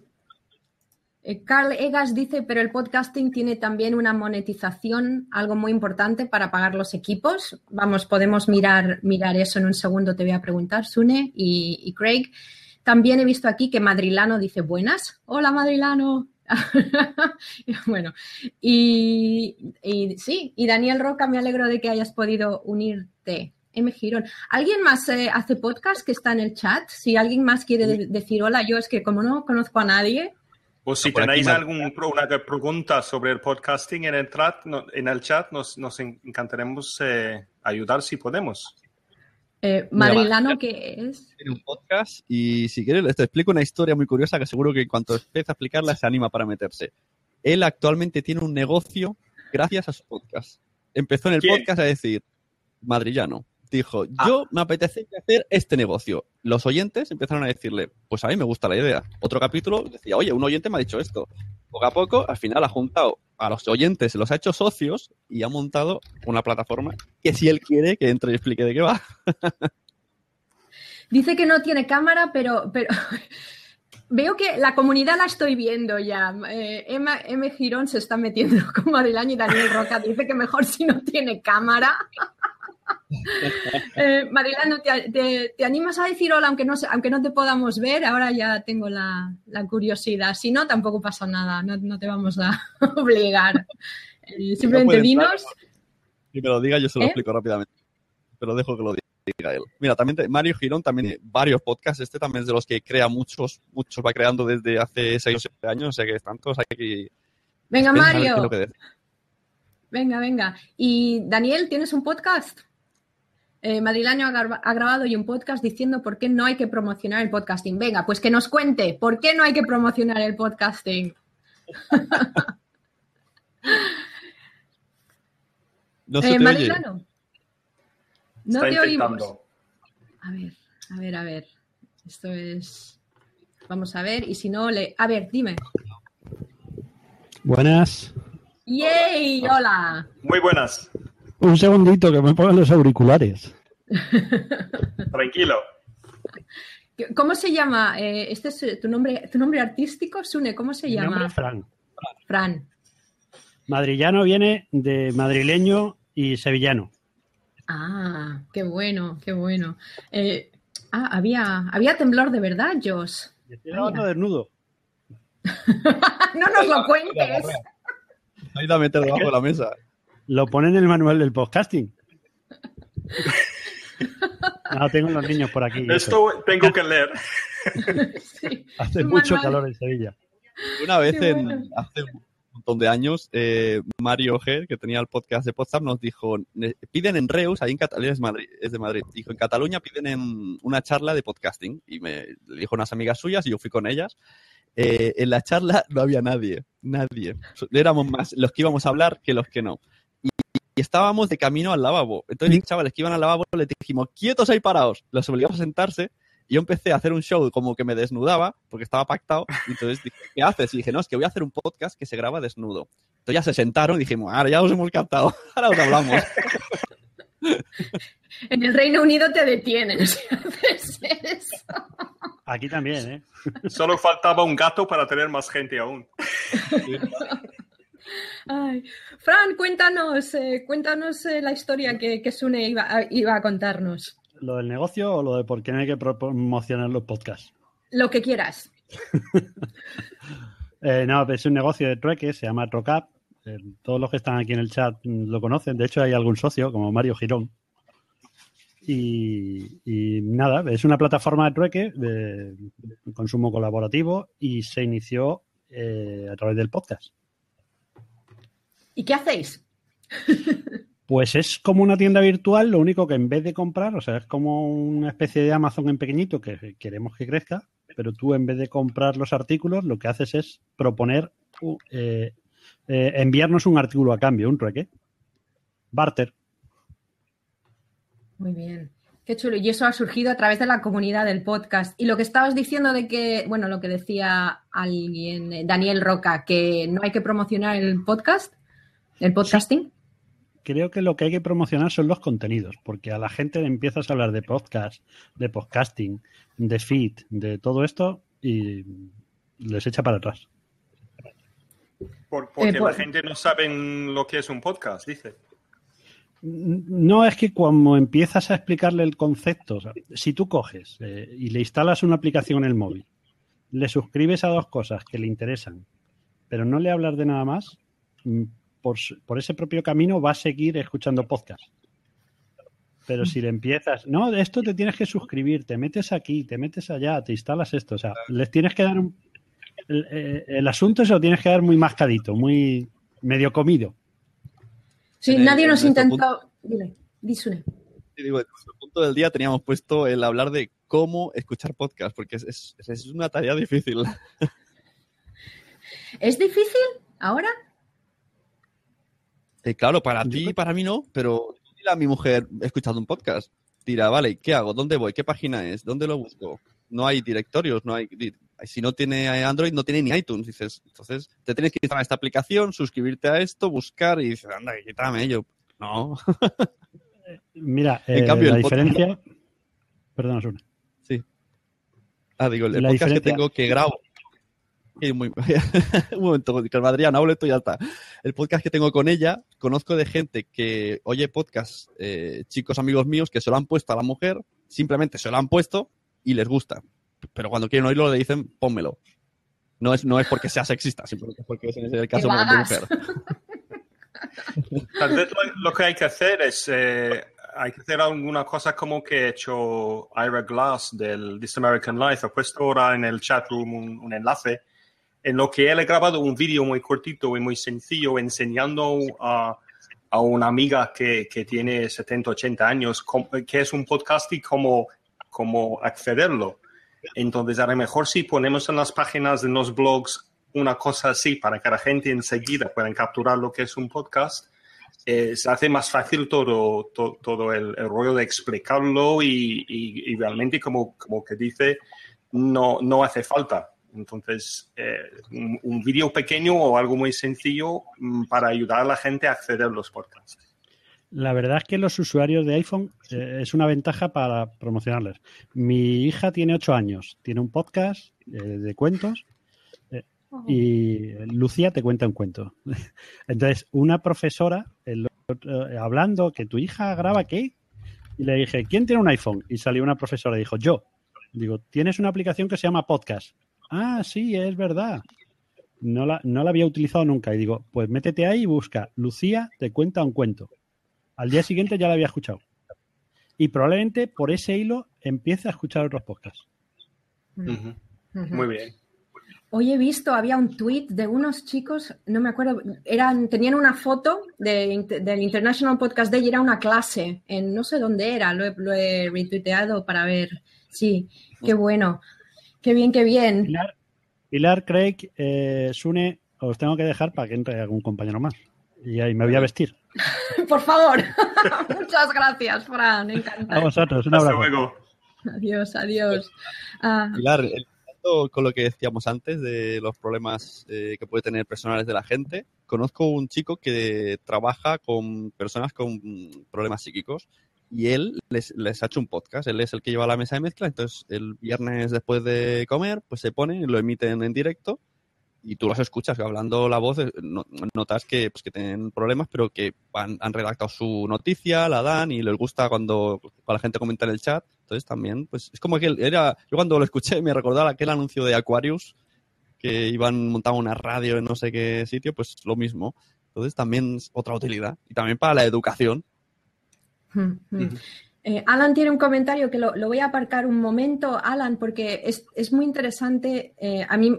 Eh, Carl Egas dice, pero el podcasting tiene también una monetización, algo muy importante para pagar los equipos. Vamos, podemos mirar, mirar eso en un segundo, te voy a preguntar, Sune y, y Craig. También he visto aquí que Madrilano dice buenas. Hola, Madrilano. bueno, y, y, sí, y Daniel Roca, me alegro de que hayas podido unirte. M. Girón. ¿Alguien más eh, hace podcast que está en el chat? Si alguien más quiere de decir hola, yo es que como no conozco a nadie. O si tenéis alguna pregunta sobre el podcasting en el chat, no, en el chat nos, nos encantaremos eh, ayudar si podemos. Eh, Madrilano, ¿qué es? Tiene un podcast y si quieres te explico una historia muy curiosa que seguro que en cuanto empiece a explicarla se anima para meterse. Él actualmente tiene un negocio gracias a su podcast. Empezó en el ¿Quién? podcast a decir, madrillano, dijo, ah. yo me apetece hacer este negocio. Los oyentes empezaron a decirle, pues a mí me gusta la idea. Otro capítulo decía, oye, un oyente me ha dicho esto. Poco a poco, al final ha juntado a los oyentes, los ha hecho socios y ha montado una plataforma que si él quiere que entre y explique de qué va. Dice que no tiene cámara, pero, pero veo que la comunidad la estoy viendo ya. Eh, Emma, M. Girón se está metiendo con Madrileño y Daniel Roca. Dice que mejor si no tiene cámara. Eh, Marilano, ¿te, te, te animas a decir hola aunque no, aunque no te podamos ver? Ahora ya tengo la, la curiosidad. Si no, tampoco pasa nada. No, no te vamos a obligar. Eh, simplemente entrar, dinos. Si me lo diga, yo se lo ¿Eh? explico rápidamente. Pero dejo que lo diga él. Mira, también te- Mario Girón también tiene varios podcasts. Este también es de los que crea muchos, muchos va creando desde hace 6 o 7 años. O sea que están todos aquí. Venga, Mario. que. Venga, venga. Y Daniel, ¿tienes un podcast? Eh, Madrileño ha, gra- ha grabado hoy un podcast diciendo por qué no hay que promocionar el podcasting. Venga, pues que nos cuente por qué no hay que promocionar el podcasting. No se Eh, te oye. Madrilano, no Está te oímos. A ver, a ver, a ver. Esto es. Vamos a ver, y si no, le. A ver, dime. Buenas. ¡Yay! ¡Hola! Muy buenas. Un segundito que me pongan los auriculares. Tranquilo. ¿Cómo se llama? Eh, este es eh, tu nombre, tu nombre artístico, Sune, ¿cómo se Mi nombre llama? es Fran. Fran. Madrillano viene de madrileño y sevillano. Ah, qué bueno, qué bueno. Eh, ah, había, había temblor de verdad, Jos. Estoy grabando desnudo. no nos lo cuentes. Ahí la meter debajo de la mesa. Lo pone en el manual del podcasting. No, tengo los niños por aquí. Esto tengo que leer. Hace mucho manual. calor en Sevilla. Una vez, en, hace un montón de años, eh, Mario G, que tenía el podcast de Podstar, nos dijo, "Ne- piden en Reus, ahí en Cataluña, es, Madrid, es de Madrid, dijo, en Cataluña piden en una charla de podcasting. Y me le dijo unas amigas suyas y yo fui con ellas. Eh, en la charla no había nadie, nadie. Éramos más los que íbamos a hablar que los que no. Y, estábamos de camino al lavabo. Entonces, los chavales que iban al lavabo les dijimos, quietos ahí parados. Los obligamos a sentarse y yo empecé a hacer un show como que me desnudaba, porque estaba pactado. Y entonces dije, ¿qué haces? Y dije, no, es que voy a hacer un podcast que se graba desnudo. Entonces ya se sentaron y dijimos, ahora ya os hemos captado, ahora os hablamos. En el Reino Unido te detienen si haces eso. Aquí también, ¿eh? Solo faltaba un gato para tener más gente aún. Ay. Fran, cuéntanos, eh, cuéntanos eh, la historia que, que Sune iba, a- iba a contarnos. ¿Lo del negocio o lo de por qué no hay que pro- promocionar los podcasts? Lo que quieras. Eh, no, es un negocio de trueque, se llama Trocap. Todos los que están aquí en el chat lo conocen. De hecho, hay algún socio, como Mario Girón. Y, y nada, es una plataforma de trueque de consumo colaborativo y se inició a través del podcast. ¿Y qué hacéis? Pues es como una tienda virtual, lo único que en vez de comprar, o sea, es como una especie de Amazon en pequeñito que queremos que crezca, pero tú en vez de comprar los artículos, lo que haces es proponer, eh, eh, enviarnos un artículo a cambio, un trueque. Barter. Muy bien. Qué chulo. Y eso ha surgido a través de la comunidad del podcast. Y lo que estabas diciendo de que, bueno, lo que decía alguien, eh, Daniel Roca, que no hay que promocionar el podcast, el podcasting. Creo que lo que hay que promocionar son los contenidos, porque a la gente le empiezas a hablar de podcast, de podcasting, de feed, de todo esto y les echa para atrás. Por- porque Eh, por- la gente no sabe lo que es un podcast, dice. No es que cuando empiezas a explicarle el concepto, o sea, si tú coges eh, y le instalas una aplicación en el móvil, le suscribes a dos cosas que le interesan, pero no le hablas de nada más, mm, por, ese propio camino va a seguir escuchando podcast. Pero si le empiezas, no, de esto te tienes que suscribir, te metes aquí, te metes allá, te instalas esto, o sea, les tienes que dar un... El, eh, el asunto se lo tienes que dar muy mascadito, muy medio comido. Sí, En nadie nos intentó. Dile, di, Sune. Y digo, en nuestro punto del día teníamos puesto el hablar de cómo escuchar podcast, porque es, es- es una tarea difícil. ¿Es difícil ahora? Eh, claro, para ti y para mí no, pero a mi mujer escuchando un podcast. Dirá, vale, ¿qué hago? ¿Dónde voy? ¿Qué página es? ¿Dónde lo busco? No hay directorios, no hay. Si no tiene Android, no tiene ni iTunes. Dices, entonces te tienes que instalar esta aplicación, suscribirte a esto, buscar y dices, anda, quítame yo. No. Mira, En eh, cambio, la el podcast- diferencia... Perdón. Sí. Ah, digo, el La podcast que diferencia- tengo que grabo. Y muy- un momento, Adrián, hablo esto y ya está. El podcast que tengo con ella, conozco de gente que oye podcast, eh, chicos amigos míos, que se lo han puesto a la mujer, simplemente se lo han puesto y les gusta. Pero cuando quieren oírlo le dicen, pónmelo. No es, no es porque sea sexista, simplemente porque es en el caso de mujer. Tal vez lo, lo que hay que hacer es, eh, hay que hacer alguna cosa como que ha hecho Ira Glass del This American Life. Ha puesto ahora en el chat room un, un enlace en lo que él ha grabado un vídeo muy cortito y muy sencillo enseñando a, a una amiga que, que tiene 70, 80 años que es un podcast y cómo, cómo accederlo. Entonces, a lo mejor si ponemos en las páginas de los blogs una cosa así para que la gente enseguida pueda capturar lo que es un podcast, eh, se hace más fácil todo, to- todo el, el rollo de explicarlo y, y- y realmente, como, como que dice, no, no hace falta. Entonces, eh, un, un vídeo pequeño o algo muy sencillo mm, para ayudar a la gente a acceder a los podcasts. La verdad es que los usuarios de iPhone eh, es una ventaja para promocionarles. Mi hija tiene 8 años, tiene un podcast eh, de cuentos eh, y Lucía te cuenta un cuento. Entonces, una profesora el eh, hablando que tu hija graba qué y le dije, ¿quién tiene un iPhone? Y salió una profesora y dijo, yo. Digo, tienes una aplicación que se llama Podcast. Ah, sí, es verdad. No la, no la había utilizado nunca. Y digo, pues métete ahí y busca, Lucía te cuenta un cuento. Al día siguiente ya la había escuchado. Y probablemente por ese hilo empiece a escuchar otros podcasts. Ujú. Muy bien. Hoy he visto, había un tweet de unos chicos, no me acuerdo, eran, tenían una foto de, del International Podcast Day y era una clase en no sé dónde era, lo he, lo he retuiteado para ver. Sí, qué bueno, qué bien, qué bien. Pilar, Pilar Craig, eh, Sune, os tengo que dejar para que entre algún compañero más. Y ahí me voy a vestir. Por favor, muchas gracias, Fran, A encantado. vosotros, un Hasta abrazo. luego. Adiós, adiós. Ah, Pilar, con lo que decíamos antes de los problemas eh, que puede tener personales de la gente, conozco un chico que trabaja con personas con problemas psíquicos y él les, les ha hecho un podcast. Él es el que lleva la mesa de mezcla, entonces el viernes después de comer, pues se pone y lo emiten en directo y tú los escuchas hablando la voz, eh, no- notas que, pues, tienen problemas, pero que han, redactado su noticia, la dan y les gusta cuando, la gente comenta en el chat. Entonces también, pues es como que era, yo cuando lo escuché me recordaba aquel anuncio de Aquarius que iban montando una radio en no sé qué sitio, pues lo mismo. Entonces también es otra utilidad. Y también para la educación. Mm. Eh, Alan tiene un comentario que lo, lo voy a aparcar un momento, Alan, porque es, es muy interesante. eh, a mí,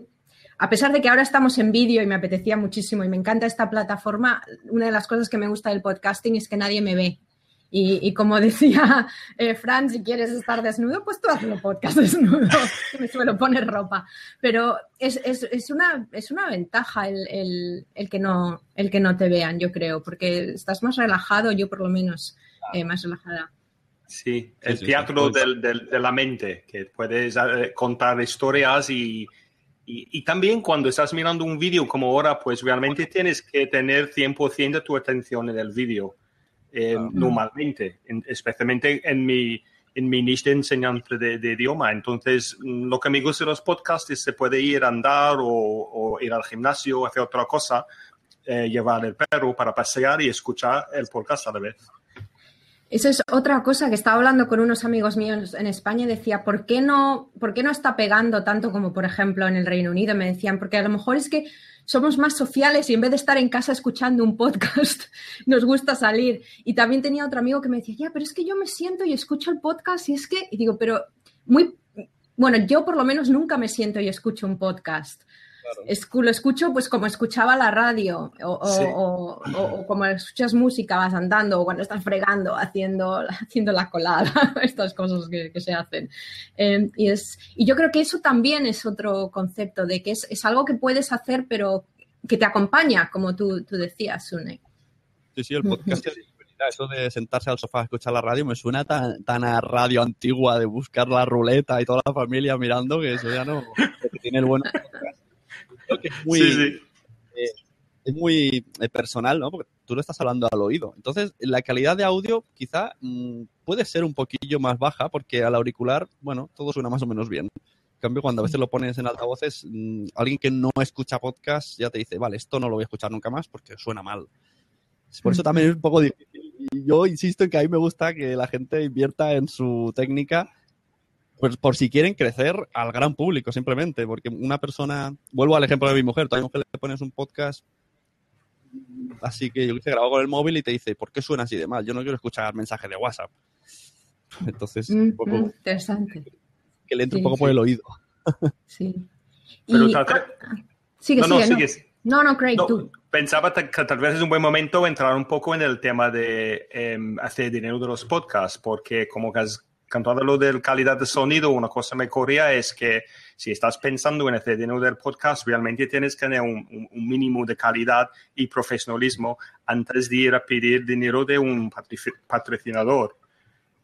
a pesar de que ahora estamos en vídeo y me apetecía muchísimo y me encanta esta plataforma, una de las cosas que me gusta del podcasting es que nadie me ve. Y, y como decía eh, Fran, si quieres estar desnudo, pues tú hazlo podcast desnudo, me suelo poner ropa. Pero es, es, es una, es una ventaja el, el, el que no, el que no te vean, yo creo, porque estás más relajado, yo por lo menos eh, más relajada. Sí, el sí, teatro sí. del- del- de la mente, que puedes eh, contar historias y, y, y también cuando estás mirando un vídeo como ahora, pues realmente tienes que tener 100% de tu atención en el vídeo, eh, normalmente, en- especialmente en mi, en mi niche de enseñanza de, de idioma. Entonces, mm, lo que me gusta de los podcasts es se puede ir a andar o, o ir al gimnasio, hacer otra cosa, eh, llevar el perro para pasear y escuchar el podcast a la vez. Eso es otra cosa que estaba hablando con unos amigos míos en España y decía, ¿por qué no, por qué no está pegando tanto como, por ejemplo, en el Reino Unido? Me decían, porque a lo mejor es que somos más sociales y en vez de estar en casa escuchando un podcast, nos gusta salir. Y también tenía otro amigo que me decía, ya, pero es que yo me siento y escucho el podcast y es que, y digo, pero muy, bueno, yo por lo menos nunca me siento y escucho un podcast. Lo escucho pues como escuchaba la radio o, o- Sí. o- o- o como escuchas música, vas andando o cuando estás fregando, haciendo, haciendo la colada, estas cosas que, que se hacen. Eh, y, es, y yo creo que eso también es otro concepto de que es, es algo que puedes hacer pero que te acompaña, como tú, tú decías, Sune. Sí, sí, el podcast es. Eso de sentarse al sofá a escuchar la radio me suena tan, tan a radio antigua de buscar la ruleta y toda la familia mirando que eso ya no. que tiene el bueno. Creo que es muy, Sí, sí. eh, es muy eh, personal, ¿no? Porque tú lo estás hablando al oído. Entonces, la calidad de audio quizá mm, puede ser un poquillo más baja porque al auricular, bueno, todo suena más o menos bien. cambio, cuando a veces lo pones en altavoces, mm, alguien que no escucha podcast ya te dice, vale, esto no lo voy a escuchar nunca más porque suena mal. Por eso también es un poco difícil. Y yo insisto en que a mí me gusta que la gente invierta en su técnica pues por si quieren crecer al gran público, simplemente, porque una persona, vuelvo al ejemplo de mi mujer, tú a mi mujer le pones un podcast así que yo que sé, grabo con el móvil y te dice, ¿por qué suena así de mal? Yo no quiero escuchar mensajes de WhatsApp. Entonces, un poco, interesante. que le entre Sí, un poco sí. por el oído. Sí. Pero Y- tal- ah, sigue, no, no, sigue. No, no, Craig, No, tú. Pensaba que tal vez es un buen momento entrar un poco en el tema de em, hacer dinero de los podcasts, porque como que has cantado lo de calidad de sonido, una cosa me corría es que si estás pensando en hacer dinero del podcast, realmente tienes que tener un, un- un mínimo de calidad y profesionalismo antes de ir a pedir dinero de un patrocinador.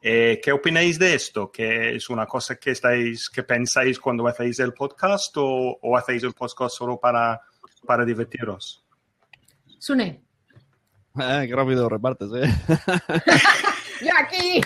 Eh, ¿Qué opináis de esto? ¿Que es una cosa que estáis, que pensáis cuando hacéis el podcast o, o hacéis el podcast solo para, para divertiros? Sune. Ah, qué rápido repartes, ¿eh? ¡Yo aquí!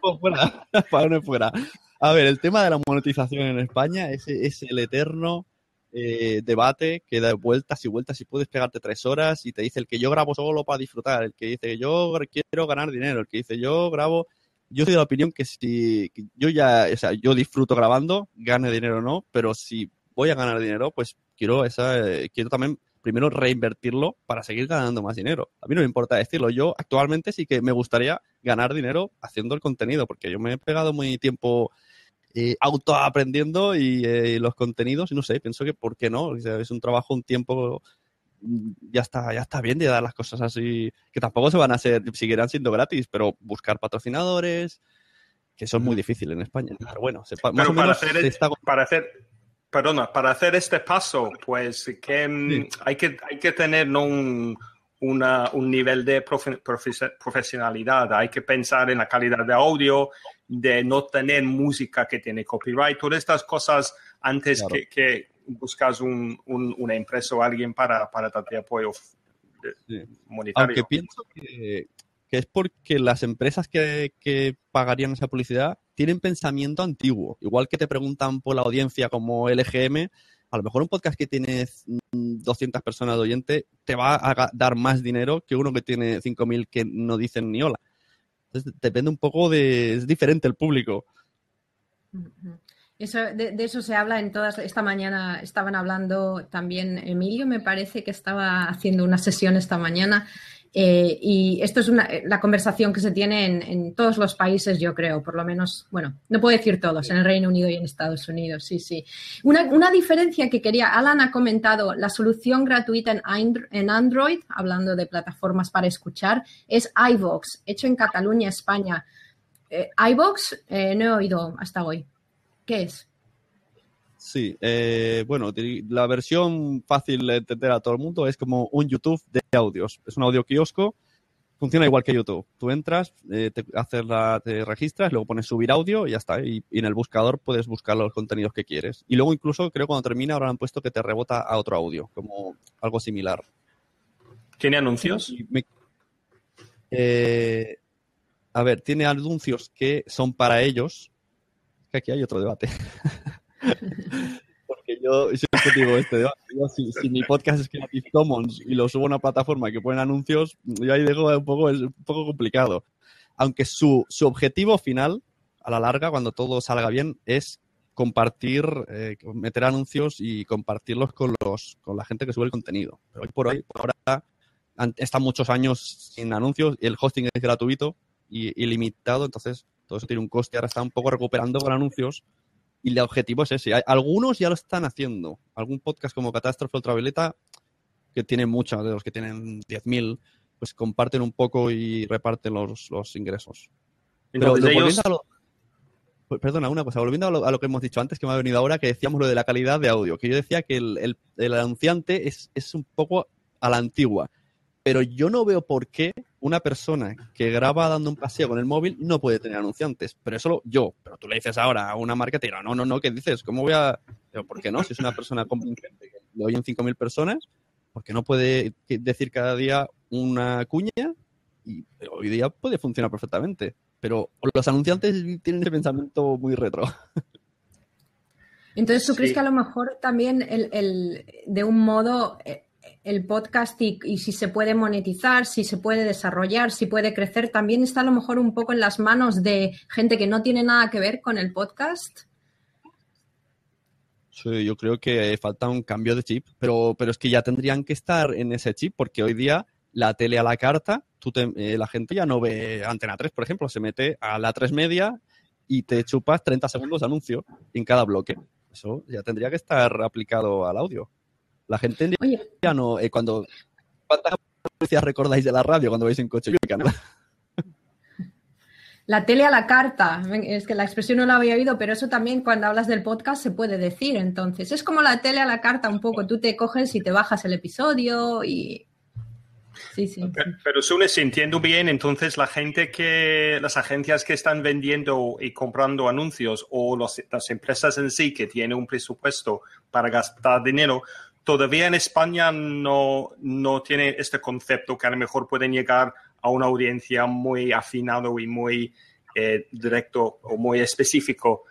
Pues fuera, para fuera. A ver, el tema de la monetización en España es, es el eterno eh, debate que da vueltas y vueltas y puedes pegarte tres horas y te dice el que yo grabo solo para disfrutar, el que dice yo quiero ganar dinero, el que dice yo grabo... Yo soy de la opinión que si que yo ya, o sea, yo disfruto grabando, gane dinero o no, pero si voy a ganar dinero, pues quiero esa, eh, quiero también primero reinvertirlo para seguir ganando más dinero. A mí no me importa decirlo. Yo actualmente sí que me gustaría ganar dinero haciendo el contenido, porque yo me he pegado muy tiempo eh, autoaprendiendo y eh, los contenidos, y no sé, pienso que por qué no, es un trabajo, un tiempo, mm, ya está, ya está bien de dar las cosas así, que tampoco se van a hacer, seguirán siendo gratis, pero buscar patrocinadores, que son muy difíciles en España. Pero bueno, se, más Pero o para menos hacer, se está para hacer, perdona, para hacer este paso, pues que mm, hay que hay que tener ¿no? un, una- un nivel de profe- profe- profesionalidad. Hay que pensar en la calidad de audio, de no tener música que tiene copyright, todas estas cosas antes Claro. que, que buscas un- un- una empresa o alguien para, para darte apoyo de- monetario. Aunque pienso que, que es porque las empresas que, que pagarían esa publicidad tienen pensamiento antiguo. Igual que te preguntan por la audiencia como LGM, a lo mejor un podcast que tiene mm, 200 personas de oyente te va a dar más dinero que uno que tiene 5.000 que no dicen ni hola. Entonces depende un poco de... es diferente el público. Eso, de eso se habla en todas. Esta mañana estaban hablando también Emilio, me parece que estaba haciendo una sesión esta mañana. Eh, y esto es una, la conversación que se tiene en, en todos los países, yo creo, por lo menos, bueno, no puedo decir todos, en el Reino Unido y en Estados Unidos, sí, sí. Una, una diferencia que quería, Alan ha comentado, la solución gratuita en Android, hablando de plataformas para escuchar, es iVox, hecho en Cataluña, España. Eh, iVox, eh, no he oído hasta hoy. ¿Qué es? Sí, eh, bueno, la versión fácil de entender a todo el mundo es como un YouTube de audios. Es un audio kiosco, funciona igual que YouTube. Tú entras, eh, te, haces la, te registras, luego pones subir audio y ya está. Y, y en el buscador puedes buscar los contenidos que quieres. Y luego incluso creo cuando termina ahora han puesto que te rebota a otro audio, como algo similar. ¿Tiene anuncios? Eh, a ver, tiene anuncios que son para ellos. Que aquí hay otro debate. Porque yo siempre digo este. Yo, si, si mi podcast es Creative Commons y lo subo a una plataforma que pone anuncios, yo ahí dejo un poco, es un poco complicado. Aunque su, su objetivo final, a la larga, cuando todo salga bien, es compartir, eh, meter anuncios y compartirlos con los con la gente que sube el contenido. Pero hoy por hoy, por ahora, están muchos años sin anuncios y el hosting es gratuito y ilimitado, entonces todo eso tiene un coste. Ahora está un poco recuperando con anuncios y el objetivo es ese. Hay- algunos ya lo están haciendo. Algún podcast como Catástrofe Ultravioleta, que tiene muchos, de los que tienen 10.000, pues comparten un poco y reparten los, los ingresos. Pero Entonces ellos- volviendo a lo- pues, Perdona, una cosa, volviendo a lo, a lo que hemos dicho antes, que me ha venido ahora, que decíamos lo de la calidad de audio, que yo decía que el, el- el anunciante es, es un poco a la antigua, pero yo no veo por qué una persona que graba dando un paseo con el móvil no puede tener anunciantes, pero eso lo, yo, pero tú le dices ahora a una marca, te dirá, no, no, no, ¿qué dices? ¿Cómo voy a...? Pero, ¿Por qué no? Si es una persona convincente que le oyen 5.000 personas, ¿por qué no puede decir cada día una cuña? Y hoy día puede funcionar perfectamente. Pero los anunciantes tienen ese pensamiento muy retro. Entonces, ¿tú Sí. crees que a lo mejor también el, el- de un modo eh, el podcast y, si se puede monetizar, si se puede desarrollar, si puede crecer, también está a lo mejor un poco en las manos de gente que no tiene nada que ver con el podcast? Sí, yo creo que falta un cambio de chip, pero, pero es que ya tendrían que estar en ese chip porque hoy día la tele a la carta, tú eh, la gente ya no ve Antena 3, por ejemplo, se mete a la 3 media y te chupas 30 segundos de anuncio en cada bloque. Eso ya tendría que estar aplicado al audio. La gente ya no, eh, cuando... ¿Cuántas noticias recordáis de la radio cuando vais en coche? La tele a la carta, es que la expresión no la había oído, pero eso también cuando hablas del podcast se puede decir. Entonces, es como la tele a la carta un poco. Tú te coges y te bajas el episodio y. Sí, sí. Pero, pero Sune, si entiendo bien, entonces la gente que, las agencias que están vendiendo y comprando anuncios o los- las empresas en sí que tienen un presupuesto para gastar dinero, todavía en España no, no tiene este concepto que a lo mejor pueden llegar a una audiencia muy afinado y muy eh, directo o muy específico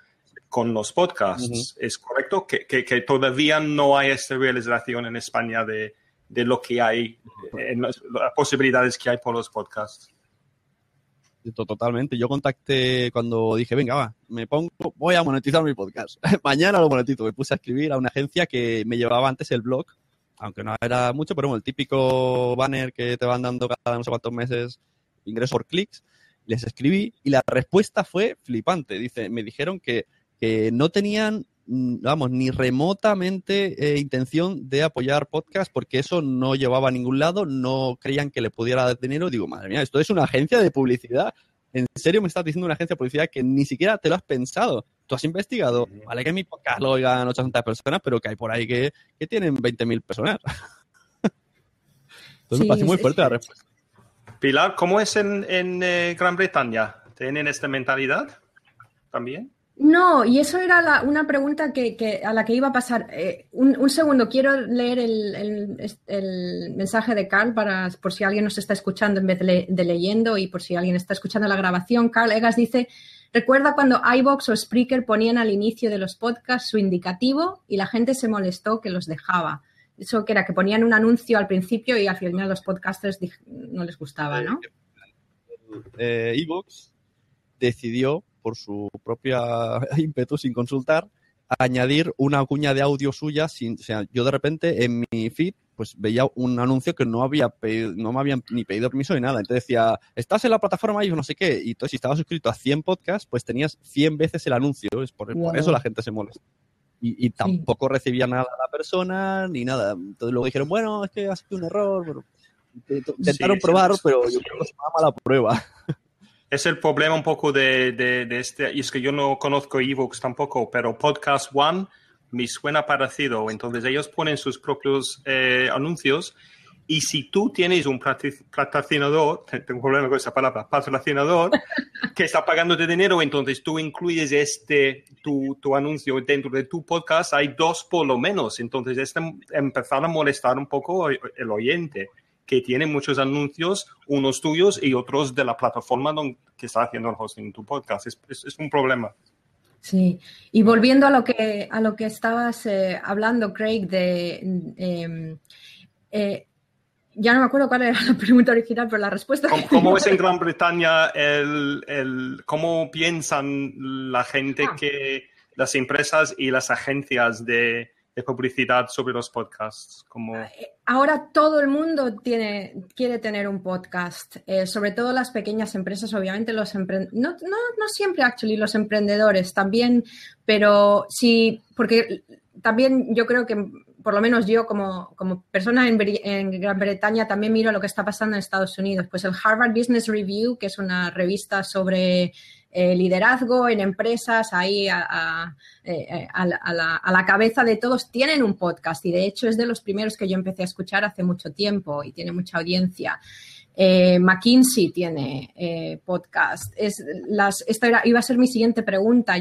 con los podcasts. ¿Es correcto? Que, que- que todavía no hay esta realización en España de, de lo que hay, en las, las posibilidades que hay por los podcasts. To- Totalmente. Yo contacté cuando dije, venga, va, me pongo, voy a monetizar mi podcast. Mañana lo monetizo. Me puse a escribir a una agencia que me llevaba antes el blog, aunque no era mucho, pero bueno, el típico banner que te van dando cada no sé cuántos meses ingresos por clics. Les escribí y la respuesta fue flipante. Dice, me dijeron que, que no tenían, vamos, ni remotamente eh, intención de apoyar podcast porque eso no llevaba a ningún lado, no creían que le pudiera dar dinero. Digo, madre mía, esto es una agencia de publicidad. ¿En serio me estás diciendo una agencia de publicidad que ni siquiera te lo has pensado? Tú has investigado, vale que mi podcast lo oigan 800 personas, pero que hay por ahí que, que tienen 20.000 personas. Entonces Sí, me parece muy fuerte la respuesta. Pilar, ¿cómo es en, en, eh, Gran Bretaña? ¿Tienen esta mentalidad también? No, y eso era la- una pregunta que, que- a la que iba a pasar. Eh, un, un segundo, quiero leer el, el- el mensaje de Carl para, por si alguien nos está escuchando en vez de, le- de leyendo y por si alguien está escuchando la grabación. Carl Egas dice, recuerda cuando iVox o Spreaker ponían al inicio de los podcasts su indicativo y la gente se molestó que los dejaba. Eso que era que ponían un anuncio al principio y al final los podcasters no les gustaba, ¿no? eh, Evox decidió, por su propia ímpetu, sin consultar, añadir una cuña de audio suya. Sin, o sea, yo de repente en mi feed pues veía un anuncio que no había pedido, no me habían ni pedido permiso ni nada. Entonces decía, estás en la plataforma y no sé qué. Y entonces si estabas suscrito a 100 podcasts, pues tenías 100 veces el anuncio. Es por, eso la gente se molesta. Y, y tampoco recibía nada la persona ni nada. Entonces luego dijeron, bueno, es que ha sido un error. Intentaron Sí, probar, sí. pero yo creo que se llama la prueba. Es el problema un poco de, este, y es que yo no conozco ebooks tampoco, pero Podcast One me suena parecido. Entonces ellos ponen sus propios eh, anuncios y si tú tienes un patroci- patrocinador, tengo un problema con esa palabra, patrocinador, que está pagando de dinero, entonces tú incluyes este, tu, tu anuncio dentro de tu podcast, hay dos por lo menos. Entonces este empezar a molestar un poco el oyente que tiene muchos anuncios, unos tuyos y otros de la plataforma donde, que está haciendo el hosting tu podcast. Es, es- es un problema. Sí, y volviendo a lo que, a lo que estabas eh, hablando, Craig, de... em, eh, ya no me acuerdo cuál era la pregunta original, pero la respuesta... ¿Cómo, cómo es en Gran Bretaña el, el- cómo piensan la gente Ah. que las empresas y las agencias de, de publicidad sobre los podcasts? Como, Ahora todo el mundo tiene, quiere tener un podcast, eh, sobre todo las pequeñas empresas, obviamente los empre- no, no, no siempre, actually, los emprendedores también, pero sí, porque también yo creo que, por lo menos yo como, como persona en, en Gran Bretaña, también miro lo que está pasando en Estados Unidos. Pues el Harvard Business Review, que es una revista sobre eh, liderazgo en empresas, ahí a, a- eh, a la, a la- cabeza de todos, tienen un podcast y de hecho es de los primeros que yo empecé a escuchar hace mucho tiempo y tiene mucha audiencia. Eh, McKinsey tiene eh, podcast. Es las, esta era- iba a ser mi siguiente pregunta.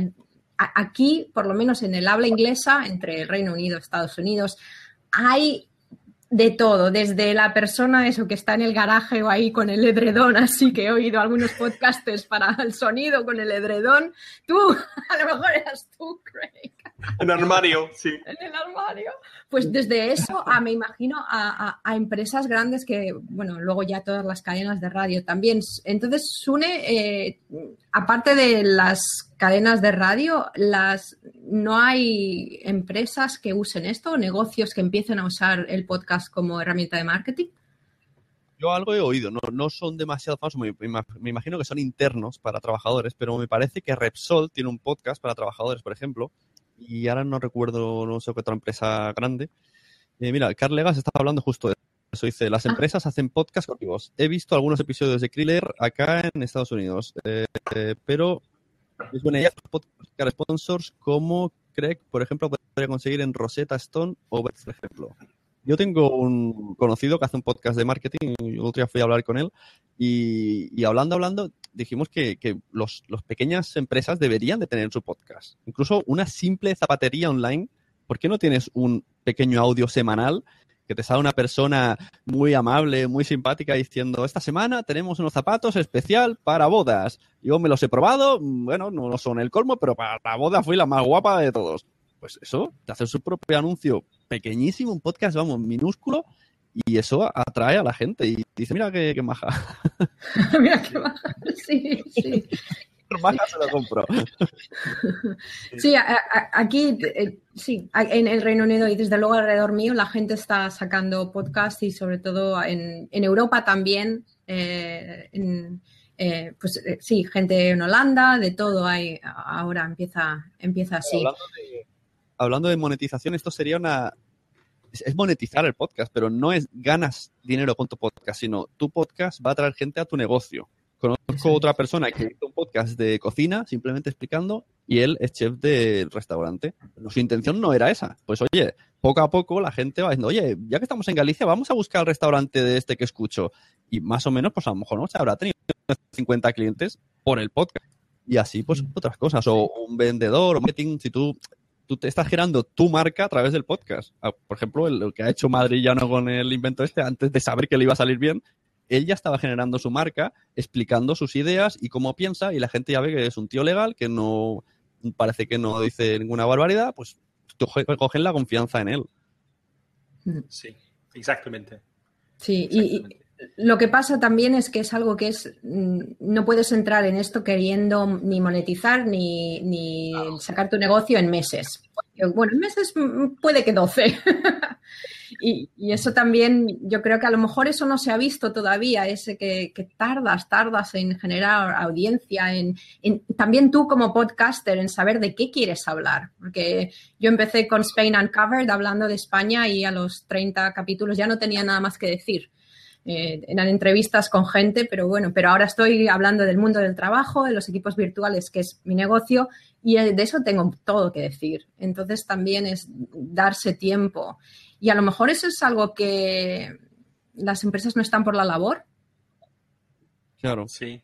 Aquí, por lo menos en el habla inglesa, entre el Reino Unido y Estados Unidos, hay de todo, desde la persona eso que está en el garaje o ahí con el edredón, así que he oído algunos podcasters para el sonido con el edredón. Tú, a lo mejor eras tú, Craig. En el armario, sí. En el armario. Pues desde eso a, me imagino, a, a- a empresas grandes que, bueno, luego ya todas las cadenas de radio también. Entonces, Sune, eh, aparte de las cadenas de radio, las no hay empresas que usen esto o negocios que empiecen a usar el podcast como herramienta de marketing. Yo algo he oído, no, no son demasiado famosos, me, me ima- me imagino que son internos para trabajadores, pero me parece que Repsol tiene un podcast para trabajadores, por ejemplo, y ahora no recuerdo, no sé qué otra empresa grande. Eh, mira, Carl Legas estaba hablando justo de eso, dice, las empresas hacen podcast contigo. He visto algunos episodios de Kriller acá en Estados Unidos, eh, eh, pero es buena idea podcast sponsors como Craig, por ejemplo, podría conseguir en Rosetta Stone o Beth, por ejemplo. Yo tengo un conocido que hace un podcast de marketing, y el otro día fui a hablar con él, y, hablando, hablando, dijimos que, que los, pequeñas empresas deberían de tener su podcast. Incluso una simple zapatería online, ¿por qué no tienes un pequeño audio semanal que te sale una persona muy amable, muy simpática diciendo, esta semana tenemos unos zapatos especial para bodas. Yo me los he probado, bueno, no son el colmo, pero para la boda fui la más guapa de todos. Pues eso, te hace su propio anuncio pequeñísimo, un podcast, vamos, minúsculo, y eso atrae a la gente y dice, mira qué, qué maja. Mira qué baja. Sí, sí. maja se lo compro. Sí, a- a- aquí, eh, sí, en el Reino Unido y desde luego alrededor mío la gente está sacando podcast y sobre todo en, en Europa también, eh, en, eh, pues eh, sí, gente en Holanda, de todo hay, ahora empieza, empieza así. Hablando de, hablando de monetización, esto sería una... Es, monetizar el podcast, pero no es ganas dinero con tu podcast, sino tu podcast va a traer gente a tu negocio. Conozco otra persona que hizo un podcast de cocina, simplemente explicando, y él es chef del restaurante. Pero su intención no era esa. Pues oye, poco a poco la gente va diciendo, oye, ya que estamos en Galicia, vamos a buscar el restaurante de este que escucho. Y más o menos, pues a lo mejor no se habrá tenido 50 clientes por el podcast. Y así, pues otras cosas. O un vendedor, o marketing, si tú, tú te estás generando tu marca a través del podcast. Ah, Por ejemplo, el, el que ha hecho Madrillano con el invento este, antes de saber que le iba a salir bien, él ya estaba generando su marca, explicando sus ideas y cómo piensa, y la gente ya ve que es un tío legal, que no parece que no dice ninguna barbaridad, pues coge- cogen la confianza en él. Sí, exactamente. Sí, y, y lo que pasa también es que es algo que es, mm, no puedes entrar en esto queriendo ni monetizar ni, ni sacar tu negocio en meses. Bueno, en meses mm, puede que 12. y, y eso también, yo creo que a lo mejor eso no se ha visto todavía, ese que, que tardas, tardas en generar audiencia, en, en- también tú como podcaster, en saber de qué quieres hablar. Porque yo empecé con Spain Uncovered hablando de España y a los 30 capítulos ya no tenía nada más que decir. Eh, eran entrevistas con gente, pero bueno, pero ahora estoy hablando del mundo del trabajo, de los equipos virtuales, que es mi negocio, y eh, de eso tengo todo que decir. Entonces también es darse tiempo. Y a lo mejor eso es algo que las empresas no están por la labor. Claro. Sí.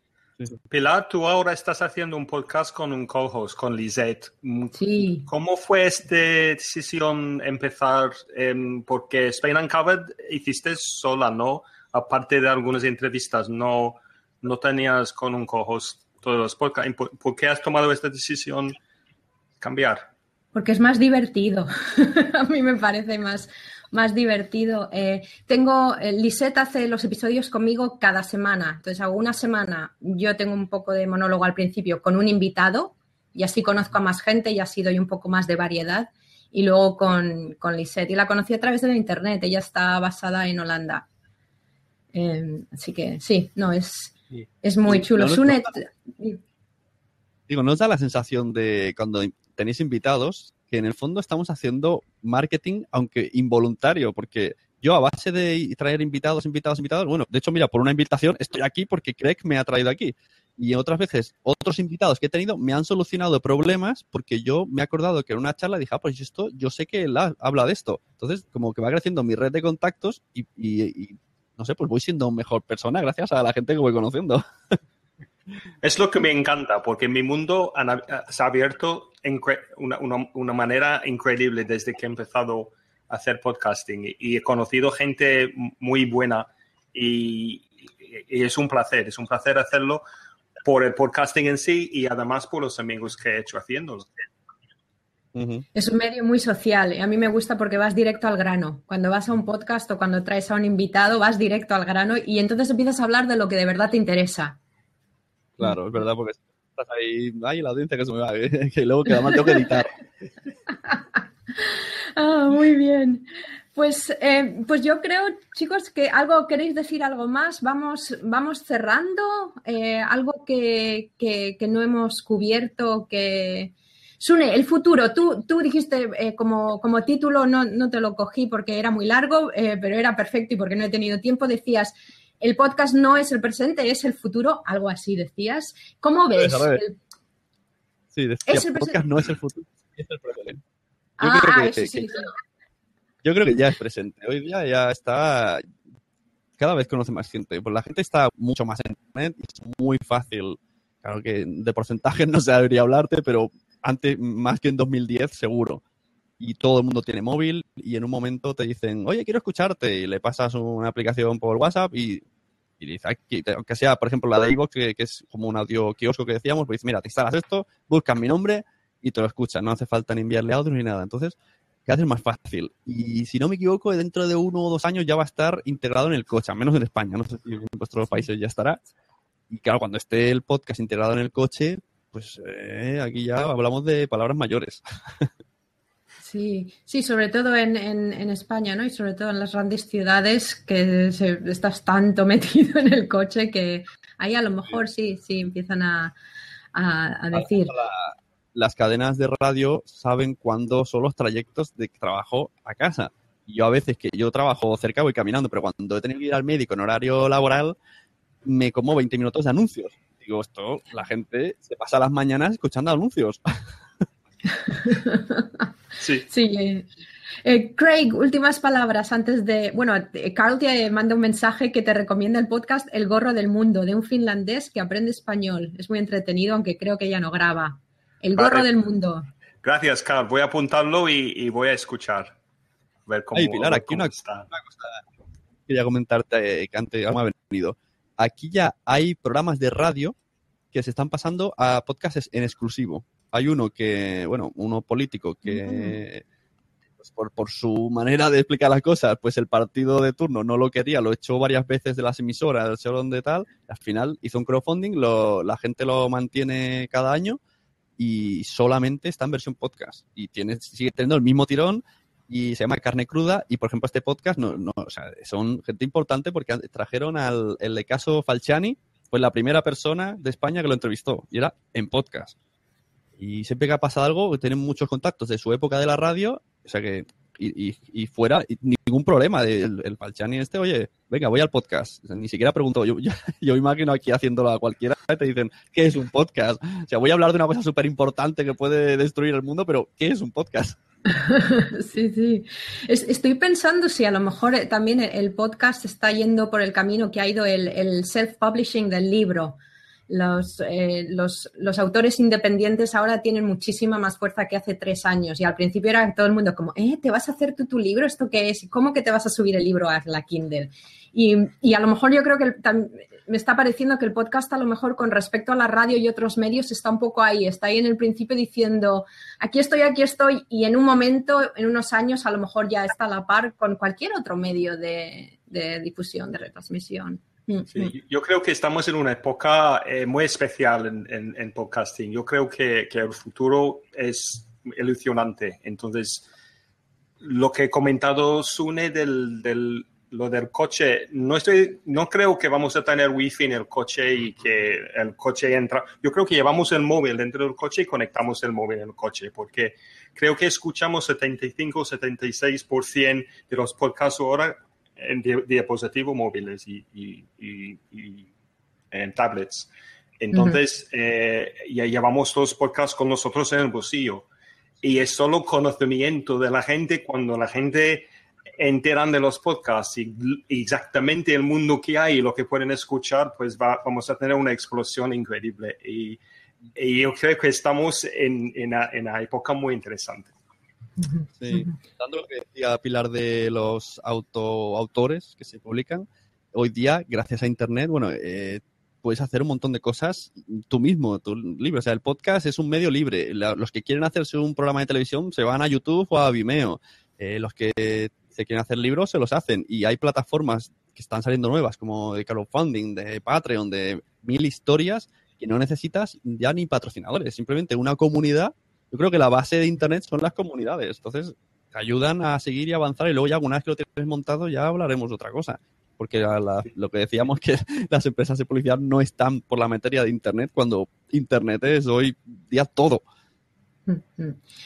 Pilar, tú ahora estás haciendo un podcast con un co-host, con Lisette. Mm, Sí. ¿Cómo fue esta decisión empezar? em, porque Spain Uncovered hiciste sola, ¿no? Aparte de algunas entrevistas, no, no tenías con un co-host todos los podcasts. ¿Por, por qué has tomado esta decisión cambiar? Porque es más divertido. a mí me parece más, más divertido. Eh, tengo, eh, Lisette hace los episodios conmigo cada semana. Entonces hago una semana, yo tengo un poco de monólogo al principio con un invitado y así conozco a más gente y así doy un poco más de variedad. Y luego con, con Lisette. Y la conocí a través de la internet. Ella está basada en Holanda. Eh, así que sí, no, es, es muy chulo. no Digo, ¿no os da la sensación de cuando tenéis invitados que en el fondo estamos haciendo marketing, aunque involuntario? Porque yo a base de traer invitados, invitados, invitados, bueno, de hecho, mira, por una invitación estoy aquí porque Craig me ha traído aquí. Y otras veces, otros invitados que he tenido me han solucionado problemas porque yo me he acordado que en una charla dije, ah, pues esto, yo sé que él ha- habla de esto. Entonces, como que va creciendo mi red de contactos y, y- y, no sé, pues voy siendo mejor persona gracias a la gente que voy conociendo. Es lo que me encanta, porque mi mundo se ha abierto una, manera increíble desde que he empezado a hacer podcasting y he conocido gente muy buena y, y es un placer, es un placer hacerlo por el podcasting en sí y además por los amigos que he hecho haciéndolo. Es un medio muy social. y A mí me gusta porque vas directo al grano. Cuando vas a un podcast o cuando traes a un invitado, vas directo al grano y entonces empiezas a hablar de lo que de verdad te interesa. Claro, es verdad, porque estás ahí, ay, la audiencia que se me va, que luego que además tengo que editar. Ah, muy bien. Pues, eh, pues yo creo, chicos, que algo queréis decir algo más. Vamos, vamos cerrando. Eh, algo que, que, que no hemos cubierto, que, Sune, el futuro, tú, tú dijiste eh, como, como título, no, no te lo cogí porque era muy largo, eh, pero era perfecto y porque no he tenido tiempo, decías, el podcast no es el presente, es el futuro, algo así decías. ¿Cómo ves? El... Sí, decía, el, podcast no es el futuro, es el presente. Yo, ah, creo que, eso sí, que- sí. yo creo que ya es presente. Hoy día ya está, cada vez conoce más gente. Pues la gente está mucho más en internet y es muy fácil. Claro que de porcentajes no se debería hablarte, pero antes, más que en 2010, seguro. Y todo el mundo tiene móvil y en un momento te dicen, oye, quiero escucharte. Y le pasas una aplicación por WhatsApp y, y aunque sea, por ejemplo, la de iVoox, que, que es como un audio kiosco que decíamos, pues mira, te instalas esto, buscas mi nombre y te lo escuchas. No hace falta ni enviarle audio ni nada. Entonces, cada vez es más fácil. Y si no me equivoco, dentro de uno o dos años ya va a estar integrado en el coche, al menos en España. No sé si en vuestros países ya estará. Y claro, cuando esté el podcast integrado en el coche, pues eh, aquí ya hablamos de palabras mayores. Sí, sí, sobre todo en, en, en España, ¿no? Y sobre todo en las grandes ciudades que se- estás tanto metido en el coche que ahí a lo mejor sí, sí, empiezan a, a- a decir. La- las cadenas de radio saben cuándo son los trayectos de trabajo a casa. Yo a veces que yo trabajo cerca voy caminando, pero cuando he tenido que ir al médico en horario laboral, me como 20 minutos de anuncios. Digo, esto, la gente se pasa las mañanas escuchando anuncios. Sí. Sí. eh, Craig, últimas palabras antes de. Bueno, eh, Carl te manda un mensaje que te recomienda el podcast El Gorro del Mundo, de un finlandés que aprende español. Es muy entretenido, aunque creo que ya no graba. El Gorro Vale. del Mundo. Gracias, Carl. Voy a apuntarlo y, y voy a escuchar. Ver cómo, Ay, Pilar, aquí cómo una, está. una cosa quería comentarte eh, que antes hemos venido. Aquí ya hay programas de radio que se están pasando a podcasts en exclusivo. Hay uno que, bueno, uno político que, pues, por, por su manera de explicar las cosas, pues el partido de turno no lo quería, lo echó varias veces de las emisoras, del salón de tal, al final hizo un crowdfunding, lo, la gente lo mantiene cada año y solamente está en versión podcast y tiene, sigue teniendo el mismo tirón y se llama Carne Cruda y por ejemplo este podcast no, no o sea, son gente importante porque trajeron al el caso Falciani pues la primera persona de España que lo entrevistó y era en podcast y siempre que ha pasado algo tienen muchos contactos de su época de la radio o sea que y, y, fuera y ningún problema el, el Falciani este oye venga voy al podcast ni siquiera pregunto yo, yo, yo imagino aquí haciéndolo a cualquiera te dicen ¿qué es un podcast? o sea voy a hablar de una cosa súper importante que puede destruir el mundo pero ¿qué es un podcast? Sí, sí. Es- estoy pensando si a lo mejor eh, también el, podcast está yendo por el camino que ha ido el, el self-publishing del libro. Los, eh, los, los autores independientes ahora tienen muchísima más fuerza que hace tres años y al principio era todo el mundo como, eh, ¿te vas a hacer tú tu libro? ¿Esto qué es? ¿Cómo que te vas a subir el libro a la Kindle? Y, y a lo mejor yo creo que el- me está pareciendo que el podcast a lo mejor con respecto a la radio y otros medios está un poco ahí, está ahí en el principio diciendo, aquí estoy, aquí estoy, y en un momento, en unos años, a lo mejor ya está a la par con cualquier otro medio de, de difusión, de retransmisión. Mm, mm. Sí, yo creo que estamos en una época eh, muy especial en, en- en podcasting. Yo creo que, que el futuro es ilusionante. Entonces, lo que he comentado Sune del, del- lo del coche, no estoy, no creo que vamos a tener wifi en el coche y que el coche entra. Yo creo que llevamos el móvil dentro del coche y conectamos el móvil en el coche, porque creo que escuchamos 75-76% de los podcasts ahora en di- dispositivos móviles y, y- y- y en tablets. Entonces, eh, ya llevamos los podcasts con nosotros en el bolsillo. Y es solo conocimiento de la gente cuando la gente enteran de los podcasts y exactamente el mundo que hay y lo que pueden escuchar, pues va- vamos a tener una explosión increíble. Y, y yo creo que estamos en, en una, en una época muy interesante. Sí, dando lo que decía Pilar de los auto, autores que se publican, hoy día, gracias a Internet, bueno, eh, puedes hacer un montón de cosas tú mismo, tú libre. O sea, el podcast es un medio libre. La- los que quieren hacerse un programa de televisión se van a YouTube o a Vimeo. Eh, los que quieren hacer libros se los hacen. Y hay plataformas que están saliendo nuevas, como de crowdfunding, de Patreon, de mil historias, que no necesitas ya ni patrocinadores, simplemente una comunidad. Yo creo que la base de Internet son las comunidades. Entonces, te ayudan a seguir y avanzar. Y luego ya, una vez que lo tienes montado, ya hablaremos de otra cosa. Porque la- lo que decíamos que las empresas de publicidad no están por la materia de Internet, cuando Internet es hoy día todo.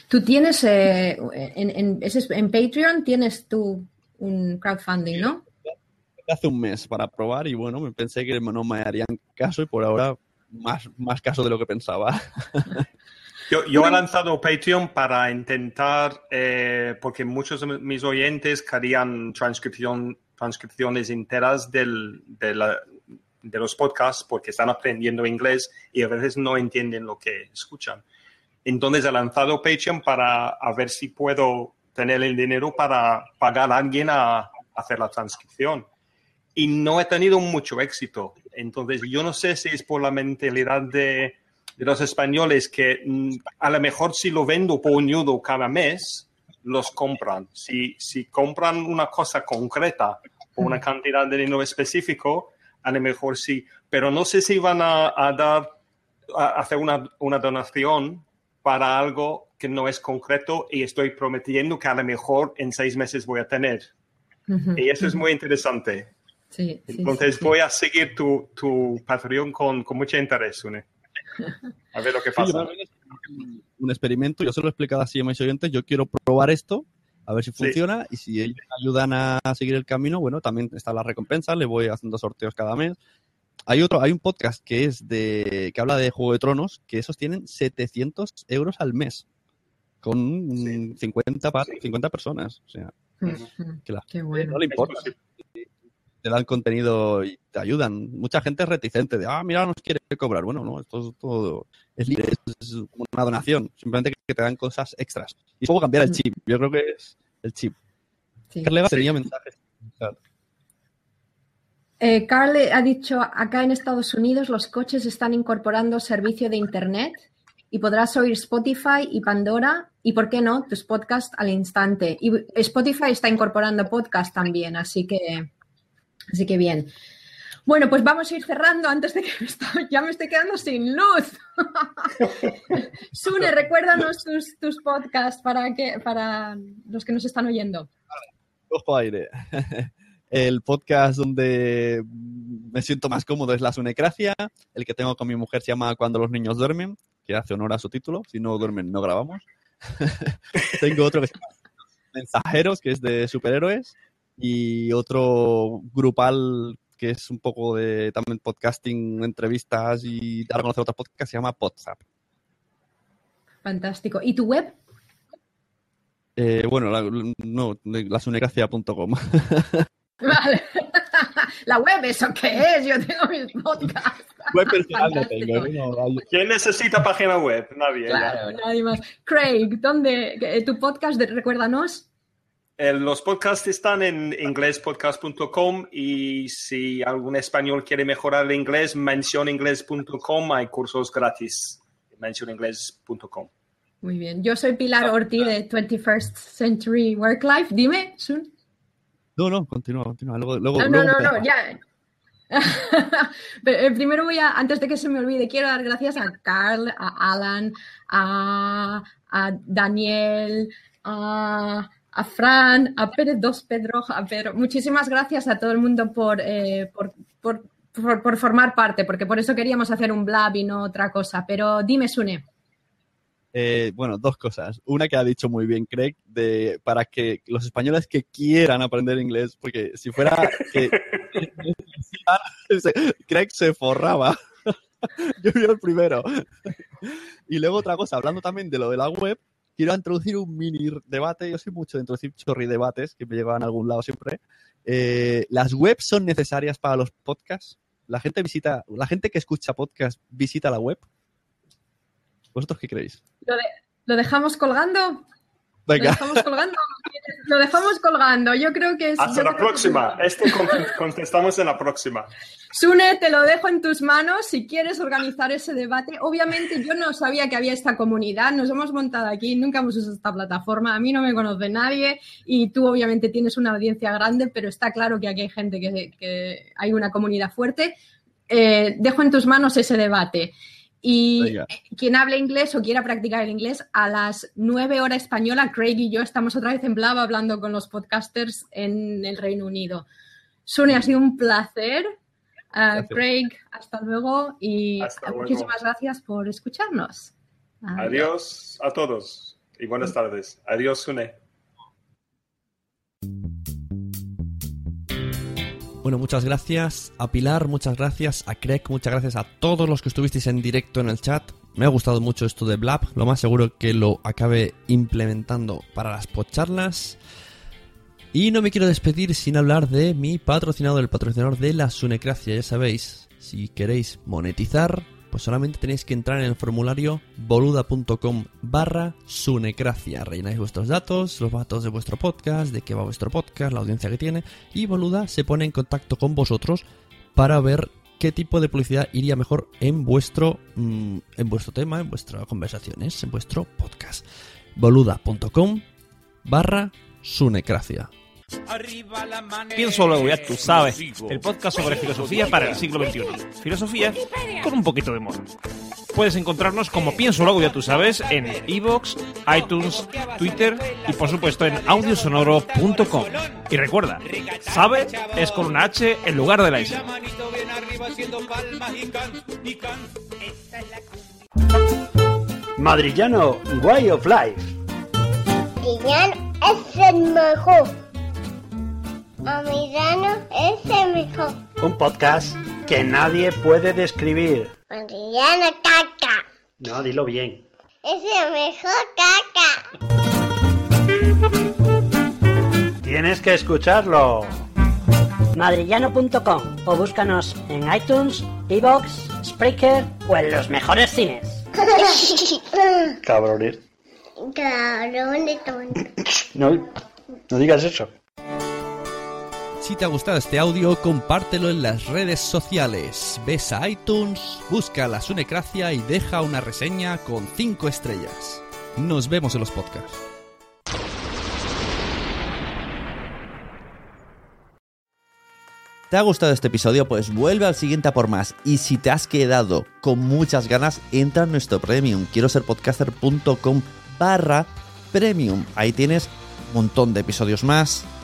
Tú tienes, eh, en, Patreon tienes tú un crowdfunding, ¿no? Hace un mes para probar y bueno, me pensé que no me harían caso y por ahora más, más caso de lo que pensaba. Yo, yo he lanzado Patreon para intentar, eh, porque muchos de mis oyentes querían transcripción, transcripciones enteras del, de, la- de los podcasts porque están aprendiendo inglés y a veces no entienden lo que escuchan. Entonces he lanzado Patreon para a ver si puedo tener el dinero para pagar a alguien a hacer la transcripción. Y no he tenido mucho éxito. Entonces yo no sé si es por la mentalidad de, de los españoles que mm, a lo mejor si lo vendo por un euro cada mes, los compran. Si, si compran una cosa concreta o una cantidad de dinero específico, a lo mejor sí. Pero no sé si van a, a dar, a hacer una, una donación para algo que no es concreto y estoy prometiendo que a lo mejor en seis meses voy a tener. Y eso es muy interesante. Sí, sí, Entonces sí, sí. voy a seguir tu, tu Patreon con, con mucho interés, Sune. A ver lo que pasa. un experimento, yo se lo he explicado así a mis oyentes, yo quiero probar esto, a ver si Sí. funciona y si ellos me ayudan a seguir el camino, bueno, también está la recompensa, le voy haciendo sorteos cada mes. Hay otro, hay un podcast que es de, que habla de Juego de Tronos, que esos tienen 700 euros al mes, con mm, 50, par- 50 personas, o sea, que la Qué gente bueno. no le importa. Te dan contenido y te ayudan. Mucha gente es reticente de, ah, mira, nos quiere cobrar. Bueno, no, esto es todo es libre, es una donación. Simplemente que te dan cosas extras. Y luego cambiar el chip. Yo creo que es el chip. Sí. Carleva sería mensajes. Eh, Carl ha dicho, acá en Estados Unidos los coches están incorporando servicio de Internet y podrás oír Spotify y Pandora y, ¿por qué no?, tus podcasts al instante. Y Spotify está incorporando podcast también, así que, así que bien. Bueno, pues vamos a ir cerrando antes de que ya me estoy quedando sin luz. Sune, recuérdanos tus, tus podcasts para, que, para los que nos están oyendo. Cojo aire. El podcast donde me siento más cómodo es La Sunecracia. El que tengo con mi mujer se llama Cuando los niños duermen, que hace honor a su título. Si no duermen, no grabamos. tengo otro que se llama Mensajeros, que es de superhéroes. Y otro grupal que es un poco de también podcasting, entrevistas y dar a conocer otros podcasts, se llama WhatsApp. Fantástico. ¿Y tu web? Eh, bueno, la, no, lasunecracia.com. Vale. La web, ¿eso qué es? Yo tengo mis podcasts. Web personal no tengo, no, ¿Quién necesita página web? Nadie. ya. Claro, nadie más. Craig, ¿dónde? ¿Tu podcast? de- recuérdanos. Eh, los podcasts están en inglespodcast.com y si algún español quiere mejorar el inglés, mencioninglés.com. Hay cursos gratis. Mencioninglés.com. Muy bien. Yo soy Pilar Ortiz de 21st Century Work Life. Dime, Sun. No, no, continúa, continúa. Luego, luego, No, no, luego no, no, ya. Pero, eh, primero voy a, antes de que se me olvide, quiero dar gracias a Carl, a Alan, a, a Daniel, a, a Fran, a Pérez Dos Pedro, a Pedro. Muchísimas gracias a todo el mundo por, eh, por, por, por- por formar parte, porque por eso queríamos hacer un blab y no otra cosa. Pero dime, Sune. Eh, bueno, dos cosas. Una que ha dicho muy bien Craig, de, para que los españoles que quieran aprender inglés, porque si fuera que Craig se forraba. Yo fui el primero. Y luego otra cosa, hablando también de lo de la web, quiero introducir un mini debate. Yo soy mucho de introducir chorri debates que me llevan a algún lado siempre. Eh, ¿Las webs son necesarias para los podcasts? ¿La gente visita, la gente que escucha podcast visita la web? ¿Vosotros qué creéis? ¿Lo, de- lo dejamos colgando? ¿Lo Venga. dejamos colgando? ¿O quieres- lo dejamos colgando. Yo creo que es. Hasta la que- próxima. Este con- contestamos en la próxima. Sune, te lo dejo en tus manos si quieres organizar ese debate. Obviamente yo no sabía que había esta comunidad, nos hemos montado aquí, nunca hemos usado esta plataforma, a mí no me conoce nadie y tú obviamente tienes una audiencia grande, pero está claro que aquí hay gente que, que hay una comunidad fuerte. Eh, dejo en tus manos ese debate. Y Venga. quien hable inglés o quiera practicar el inglés, a las 9 horas española, Craig y yo estamos otra vez en Blava hablando con los podcasters en el Reino Unido. Sune, ha sido un placer. Ah. Craig, hasta luego y Hasta luego. muchísimas gracias por escucharnos. Adiós a todos y buenas tardes. Adiós, Sune. Bueno, muchas gracias a Pilar, muchas gracias a Craig, muchas gracias a todos los que estuvisteis en directo en el chat. Me ha gustado mucho esto de Blab, lo más seguro que lo acabe implementando para las podcharlas. Y no me quiero despedir sin hablar de mi patrocinador, el patrocinador de la Sunecracia. Ya sabéis, si queréis monetizar, pues solamente tenéis que entrar en el formulario boluda.com barra sunecracia. Rellenáis vuestros datos, los datos de vuestro podcast, de qué va vuestro podcast, la audiencia que tiene, y Boluda se pone en contacto con vosotros para ver qué tipo de publicidad iría mejor en vuestro, mm, en vuestro tema, en vuestras conversaciones, en vuestro podcast. boluda.com barra sunecracia. Pienso luego, ya tú sabes. El podcast sobre filosofía para el siglo XXI. Filosofía con un poquito de humor. Puedes encontrarnos como Pienso luego, ya tú sabes, en iVoox, iTunes, Twitter y por supuesto en audiosonoro.com. Y recuerda, sabe es con una H en lugar de la S. Madrillano Way of Life. Adrián es el mejor. Amidano es el mejor. Un podcast que nadie puede describir. Adriana caca. No, dilo bien. Es el mejor caca. Tienes que escucharlo. Madrillano.com o búscanos en iTunes, Evox, Spreaker o en los mejores cines. Cabrones. Cabrón de tonto. No, no digas eso. Si te ha gustado este audio, compártelo en las redes sociales. Ves a iTunes, busca la Sunecracia y deja una reseña con 5 estrellas. Nos vemos en los podcasts. ¿Te ha gustado este episodio? Pues vuelve al siguiente a por más. Y si te has quedado con muchas ganas, entra en nuestro premium. Quiero ser podcaster.com barra premium. Ahí tienes un montón de episodios más,